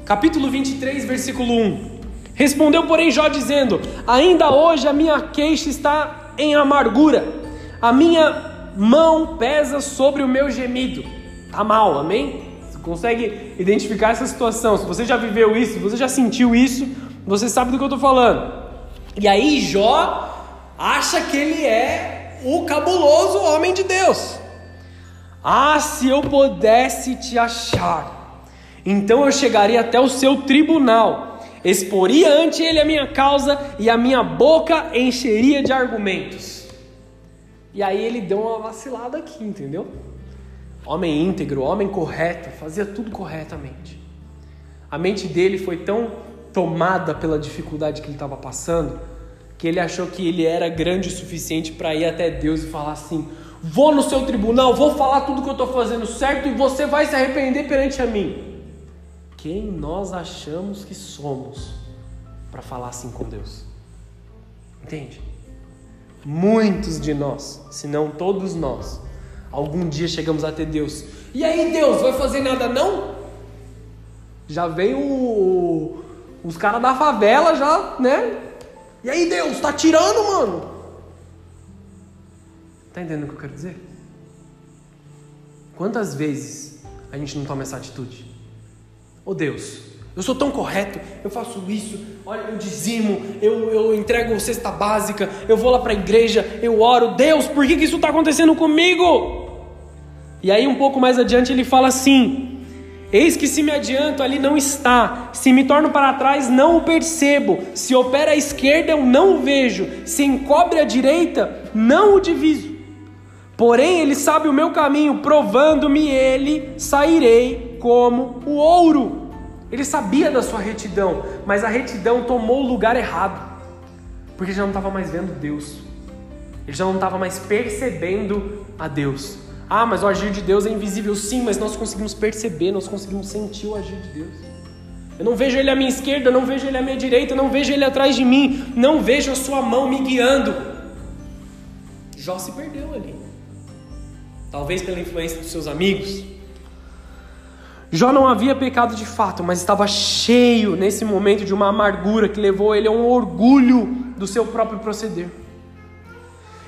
capítulo 23, versículo 1. Respondeu, porém, Jó dizendo: Ainda hoje a minha queixa está em amargura, a minha mão pesa sobre o meu gemido. Tá mal, amém? Você consegue identificar essa situação? Se você já viveu isso, se você já sentiu isso, você sabe do que eu estou falando. E aí Jó acha que ele é o cabuloso homem de Deus. Ah, se eu pudesse te achar, então eu chegaria até o seu tribunal, exporia ante ele a minha causa e a minha boca encheria de argumentos. E aí ele deu uma vacilada aqui, entendeu? Homem íntegro, homem correto, fazia tudo corretamente. A mente dele foi tão tomada pela dificuldade que ele estava passando, que ele achou que ele era grande o suficiente para ir até Deus e falar assim: Vou no seu tribunal, vou falar tudo que eu estou fazendo certo e você vai se arrepender perante a mim. Quem nós achamos que somos para falar assim com Deus? Entende? Muitos de nós, se não todos nós, algum dia chegamos até Deus. E aí, Deus, vai fazer nada não? Já veio o, os caras da favela já, né? E aí, Deus, tá tirando, mano? Tá entendendo o que eu quero dizer? Quantas vezes a gente não toma essa atitude? Ô oh, Deus, eu sou tão correto, eu faço isso, olha, eu dizimo, eu, eu entrego cesta básica, eu vou lá para a igreja, eu oro, Deus, por que, que isso está acontecendo comigo? E aí um pouco mais adiante ele fala assim: Eis que se me adianto, ali não está. Se me torno para trás, não o percebo. Se opera à esquerda, eu não o vejo. Se encobre à direita, não o diviso. Porém, ele sabe o meu caminho, provando-me ele, sairei como o ouro. Ele sabia da sua retidão, mas a retidão tomou o lugar errado, porque já não estava mais vendo Deus, ele já não estava mais percebendo a Deus. Ah, mas o agir de Deus é invisível, sim, mas nós conseguimos perceber, nós conseguimos sentir o agir de Deus. Eu não vejo ele à minha esquerda, não vejo ele à minha direita, não vejo ele atrás de mim, não vejo a sua mão me guiando. Jó se perdeu ali. Talvez pela influência dos seus amigos. Jó não havia pecado de fato, mas estava cheio nesse momento de uma amargura que levou ele a um orgulho do seu próprio proceder.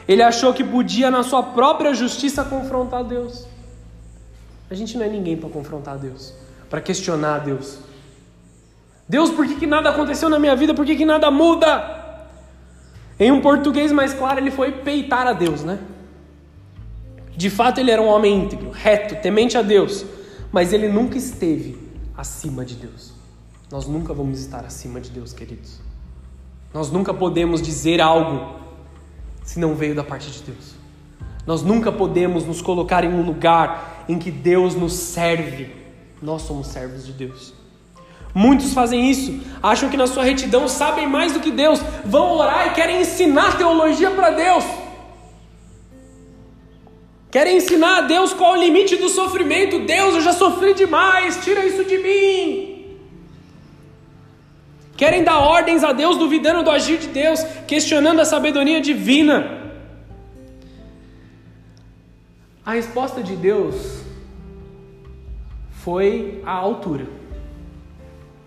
Ele achou que podia, na sua própria justiça, confrontar Deus. A gente não é ninguém para confrontar Deus, para questionar Deus. Deus, por que, que nada aconteceu na minha vida? Por que, que nada muda? Em um português mais claro, ele foi peitar a Deus, né? De fato, ele era um homem íntegro, reto, temente a Deus, mas ele nunca esteve acima de Deus. Nós nunca vamos estar acima de Deus, queridos. Nós nunca podemos dizer algo se não veio da parte de Deus. Nós nunca podemos nos colocar em um lugar em que Deus nos serve. Nós somos servos de Deus. Muitos fazem isso, acham que na sua retidão sabem mais do que Deus, vão orar e querem ensinar teologia para Deus. Querem ensinar a Deus qual é o limite do sofrimento. Deus, eu já sofri demais, tira isso de mim. Querem dar ordens a Deus, duvidando do agir de Deus, questionando a sabedoria divina. A resposta de Deus foi a altura.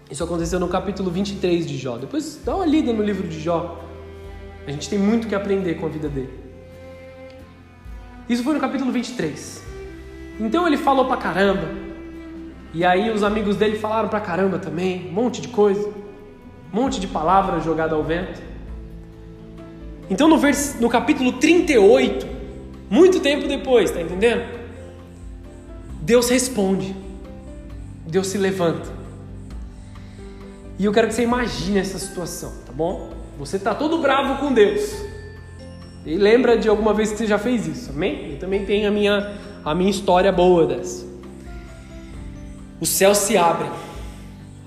Isso aconteceu no capítulo 23 de Jó. Depois dá uma lida no livro de Jó. A gente tem muito que aprender com a vida dele. Isso foi no capítulo 23. Então ele falou pra caramba. E aí os amigos dele falaram pra caramba também, um monte de coisa. Um monte de palavras jogadas ao vento. Então no, vers... no capítulo 38, muito tempo depois, tá entendendo? Deus responde. Deus se levanta. E eu quero que você imagine essa situação, tá bom? Você tá todo bravo com Deus. E lembra de alguma vez que você já fez isso, amém? Eu também tenho a minha, a minha história boa dessa. Os céus se abrem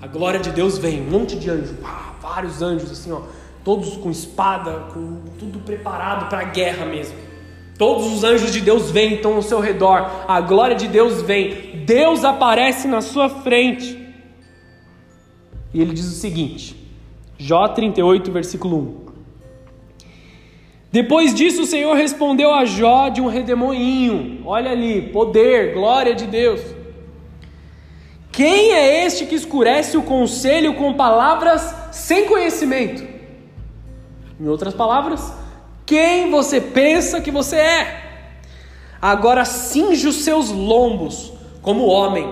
a glória de Deus vem, um monte de anjos, vários anjos assim, ó, todos com espada, com tudo preparado para a guerra mesmo. Todos os anjos de Deus vêm, estão ao seu redor, a glória de Deus vem, Deus aparece na sua frente. E ele diz o seguinte, Jó 38, versículo 1. Depois disso, o Senhor respondeu a Jó de um redemoinho. Olha ali, poder, glória de Deus. Quem é este que escurece o conselho com palavras sem conhecimento? Em outras palavras, quem você pensa que você é? Agora cinge os seus lombos como homem,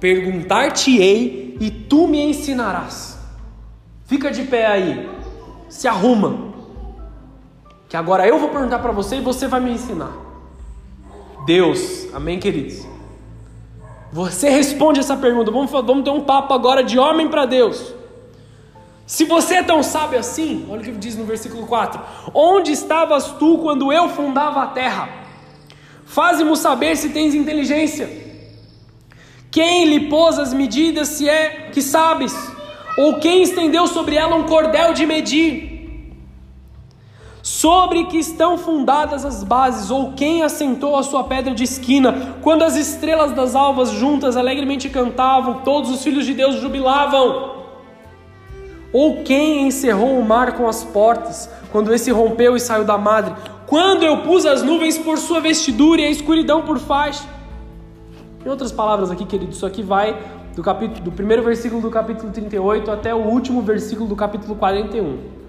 perguntar-te-ei e tu me ensinarás. Fica de pé aí, se arruma que agora eu vou perguntar para você e você vai me ensinar. Deus, amém, queridos? Você responde essa pergunta. Vamos, vamos ter um papo agora de homem para Deus. Se você é tão sábio assim, olha o que diz no versículo 4: Onde estavas tu quando eu fundava a terra? Faze-mo saber se tens inteligência. Quem lhe pôs as medidas, se é que sabes? Ou quem estendeu sobre ela um cordel de medir? Sobre que estão fundadas as bases, ou quem assentou a sua pedra de esquina, quando as estrelas das alvas juntas alegremente cantavam, todos os filhos de Deus jubilavam. Ou quem encerrou o mar com as portas, quando esse rompeu e saiu da madre, quando eu pus as nuvens por sua vestidura e a escuridão por faixa. Em outras palavras aqui, querido, isso aqui vai do, capítulo, do primeiro versículo do capítulo 38 até o último versículo do capítulo 41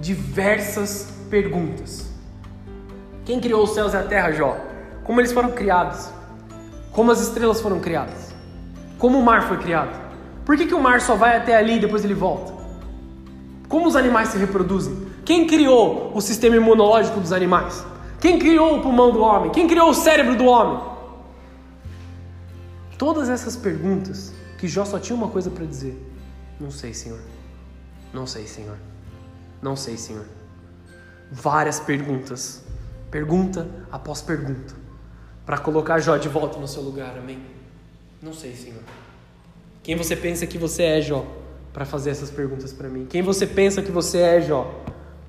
diversas perguntas. Quem criou os céus e a terra, Jó? Como eles foram criados? Como as estrelas foram criadas? Como o mar foi criado? Por que, que o mar só vai até ali e depois ele volta? Como os animais se reproduzem? Quem criou o sistema imunológico dos animais? Quem criou o pulmão do homem? Quem criou o cérebro do homem? Todas essas perguntas que Jó só tinha uma coisa para dizer: Não sei, Senhor. Não sei, Senhor. Não sei, Senhor. Várias perguntas, pergunta após pergunta, para colocar Jó de volta no seu lugar, amém? Não sei, Senhor. Quem você pensa que você é, Jó, para fazer essas perguntas para mim? Quem você pensa que você é, Jó,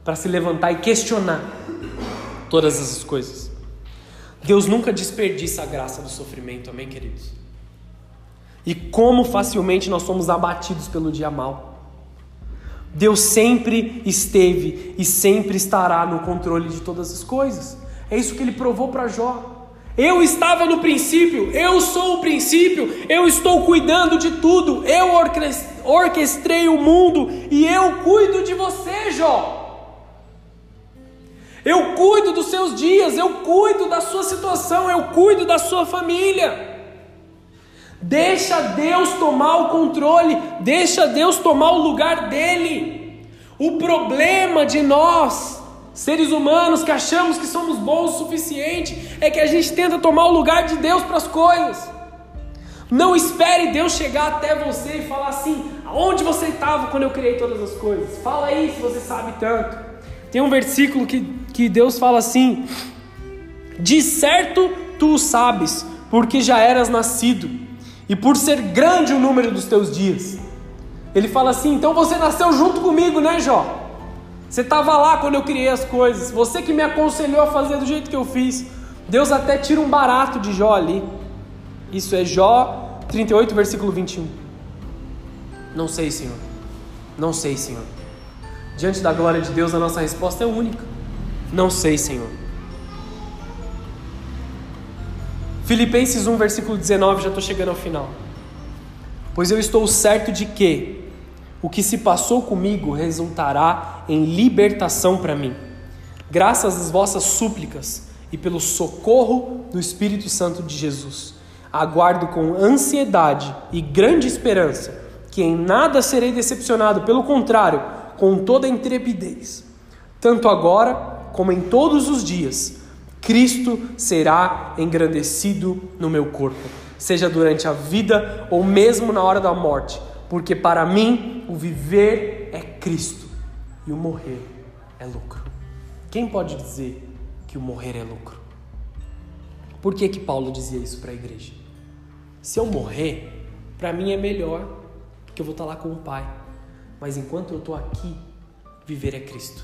para se levantar e questionar todas essas coisas? Deus nunca desperdiça a graça do sofrimento, amém, queridos? E como facilmente nós somos abatidos pelo dia mal. Deus sempre esteve e sempre estará no controle de todas as coisas. É isso que ele provou para Jó. Eu estava no princípio, eu sou o princípio, eu estou cuidando de tudo, eu orquestrei o mundo e eu cuido de você, Jó. Eu cuido dos seus dias, eu cuido da sua situação, eu cuido da sua família. Deixa Deus tomar o controle, deixa Deus tomar o lugar dele. O problema de nós, seres humanos que achamos que somos bons o suficiente, é que a gente tenta tomar o lugar de Deus para as coisas. Não espere Deus chegar até você e falar assim: aonde você estava quando eu criei todas as coisas? Fala aí se você sabe tanto. Tem um versículo que, que Deus fala assim: De certo tu o sabes, porque já eras nascido e por ser grande o número dos teus dias. Ele fala assim: então você nasceu junto comigo, né, Jó? Você estava lá quando eu criei as coisas, você que me aconselhou a fazer do jeito que eu fiz. Deus até tira um barato de Jó ali. Isso é Jó 38, versículo 21. Não sei, Senhor. Não sei, Senhor. Diante da glória de Deus, a nossa resposta é única. Não sei, Senhor. Filipenses 1, versículo 19, já estou chegando ao final. Pois eu estou certo de que o que se passou comigo resultará em libertação para mim, graças às vossas súplicas e pelo socorro do Espírito Santo de Jesus. Aguardo com ansiedade e grande esperança que em nada serei decepcionado, pelo contrário, com toda intrepidez, tanto agora como em todos os dias Cristo será engrandecido no meu corpo, seja durante a vida ou mesmo na hora da morte, porque para mim o viver é Cristo e o morrer é lucro. Quem pode dizer que o morrer é lucro? Por que que Paulo dizia isso para a igreja? Se eu morrer, para mim é melhor, porque eu vou estar lá com o Pai. Mas enquanto eu estou aqui, viver é Cristo.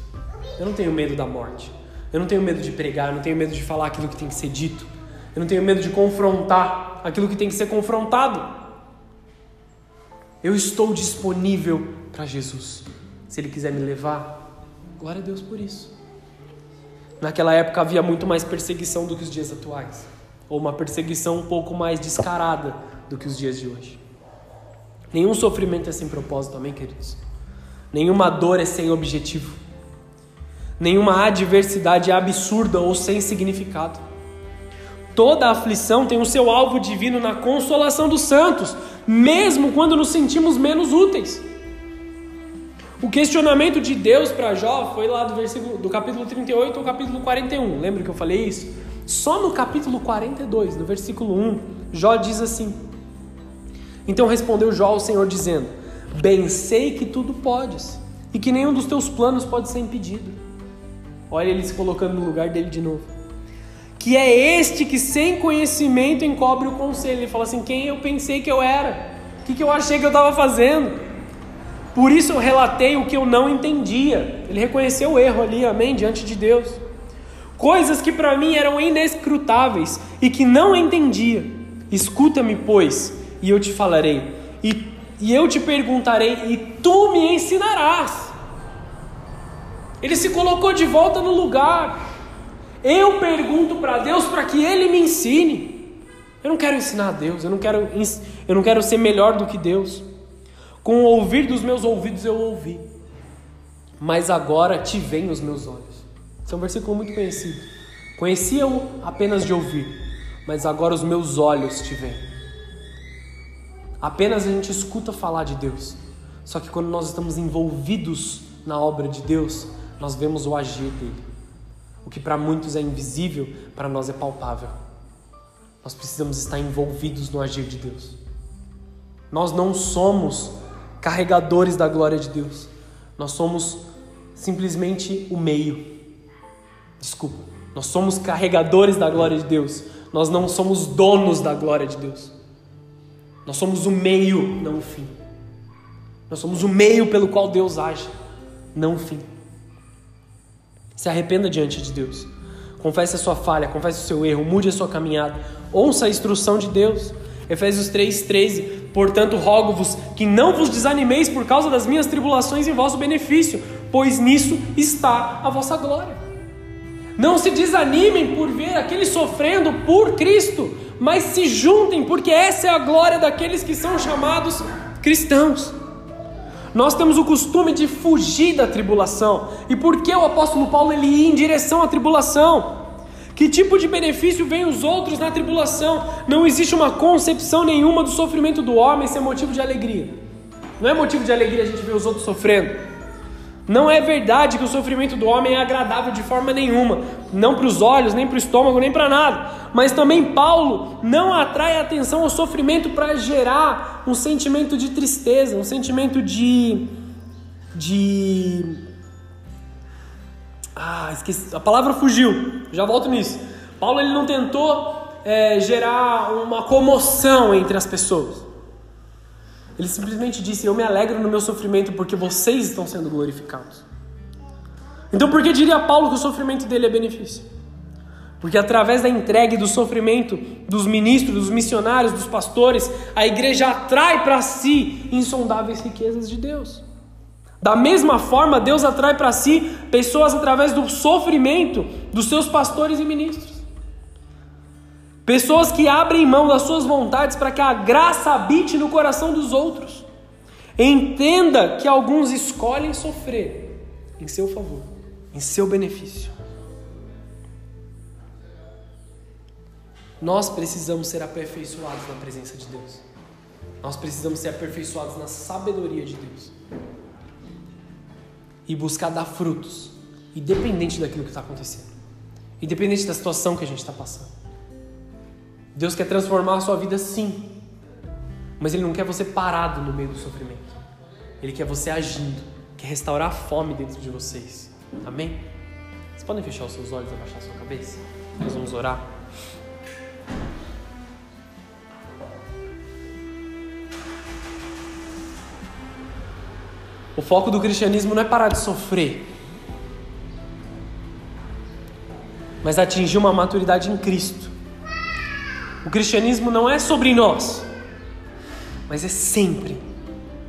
Eu não tenho medo da morte. Eu não tenho medo de pregar, eu não tenho medo de falar aquilo que tem que ser dito. Eu não tenho medo de confrontar aquilo que tem que ser confrontado. Eu estou disponível para Jesus. Se Ele quiser me levar, glória a Deus por isso. Naquela época havia muito mais perseguição do que os dias atuais, ou uma perseguição um pouco mais descarada do que os dias de hoje. Nenhum sofrimento é sem propósito, amém, queridos? Nenhuma dor é sem objetivo. Nenhuma adversidade absurda ou sem significado. Toda aflição tem o seu alvo divino na consolação dos santos, mesmo quando nos sentimos menos úteis. O questionamento de Deus para Jó foi lá do versículo do capítulo 38 ao capítulo 41. Lembra que eu falei isso? Só no capítulo 42, no versículo 1, Jó diz assim: Então respondeu Jó ao Senhor dizendo: Bem sei que tudo podes e que nenhum dos teus planos pode ser impedido. Olha ele se colocando no lugar dele de novo. Que é este que sem conhecimento encobre o conselho. Ele fala assim: Quem eu pensei que eu era? O que, que eu achei que eu estava fazendo? Por isso eu relatei o que eu não entendia. Ele reconheceu o erro ali, amém, diante de Deus. Coisas que para mim eram inescrutáveis e que não entendia. Escuta-me, pois, e eu te falarei, e, e eu te perguntarei, e tu me ensinarás. Ele se colocou de volta no lugar. Eu pergunto para Deus para que Ele me ensine. Eu não quero ensinar a Deus, eu não quero, eu não quero ser melhor do que Deus. Com o ouvir dos meus ouvidos eu ouvi, mas agora te veem os meus olhos. Esse é um versículo muito conhecido. Conhecia-o apenas de ouvir, mas agora os meus olhos te veem. Apenas a gente escuta falar de Deus, só que quando nós estamos envolvidos na obra de Deus, nós vemos o agir dele. O que para muitos é invisível, para nós é palpável. Nós precisamos estar envolvidos no agir de Deus. Nós não somos carregadores da glória de Deus. Nós somos simplesmente o meio. Desculpa. Nós somos carregadores da glória de Deus. Nós não somos donos da glória de Deus. Nós somos o meio, não o fim. Nós somos o meio pelo qual Deus age, não o fim. Se arrependa diante de Deus. Confesse a sua falha, confesse o seu erro, mude a sua caminhada. Ouça a instrução de Deus. Efésios 3,13 Portanto, rogo-vos que não vos desanimeis por causa das minhas tribulações em vosso benefício, pois nisso está a vossa glória. Não se desanimem por ver aqueles sofrendo por Cristo, mas se juntem, porque essa é a glória daqueles que são chamados cristãos. Nós temos o costume de fugir da tribulação. E por que o apóstolo Paulo ele ia em direção à tribulação? Que tipo de benefício vem os outros na tribulação? Não existe uma concepção nenhuma do sofrimento do homem ser motivo de alegria. Não é motivo de alegria a gente ver os outros sofrendo. Não é verdade que o sofrimento do homem é agradável de forma nenhuma, não para os olhos, nem para o estômago, nem para nada. Mas também Paulo não atrai atenção ao sofrimento para gerar um sentimento de tristeza, um sentimento de de ah, esqueci. A palavra fugiu. Já volto nisso. Paulo ele não tentou é, gerar uma comoção entre as pessoas. Ele simplesmente disse: Eu me alegro no meu sofrimento porque vocês estão sendo glorificados. Então, por que diria Paulo que o sofrimento dele é benefício? Porque através da entrega e do sofrimento dos ministros, dos missionários, dos pastores, a igreja atrai para si insondáveis riquezas de Deus. Da mesma forma, Deus atrai para si pessoas através do sofrimento dos seus pastores e ministros. Pessoas que abrem mão das suas vontades para que a graça habite no coração dos outros. Entenda que alguns escolhem sofrer em seu favor, em seu benefício. Nós precisamos ser aperfeiçoados na presença de Deus. Nós precisamos ser aperfeiçoados na sabedoria de Deus e buscar dar frutos, independente daquilo que está acontecendo, independente da situação que a gente está passando. Deus quer transformar a sua vida sim, mas Ele não quer você parado no meio do sofrimento. Ele quer você agindo, quer restaurar a fome dentro de vocês. Amém? Vocês podem fechar os seus olhos e abaixar a sua cabeça? Nós vamos orar. O foco do cristianismo não é parar de sofrer, mas atingir uma maturidade em Cristo. O cristianismo não é sobre nós, mas é sempre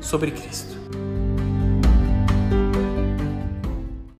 sobre Cristo.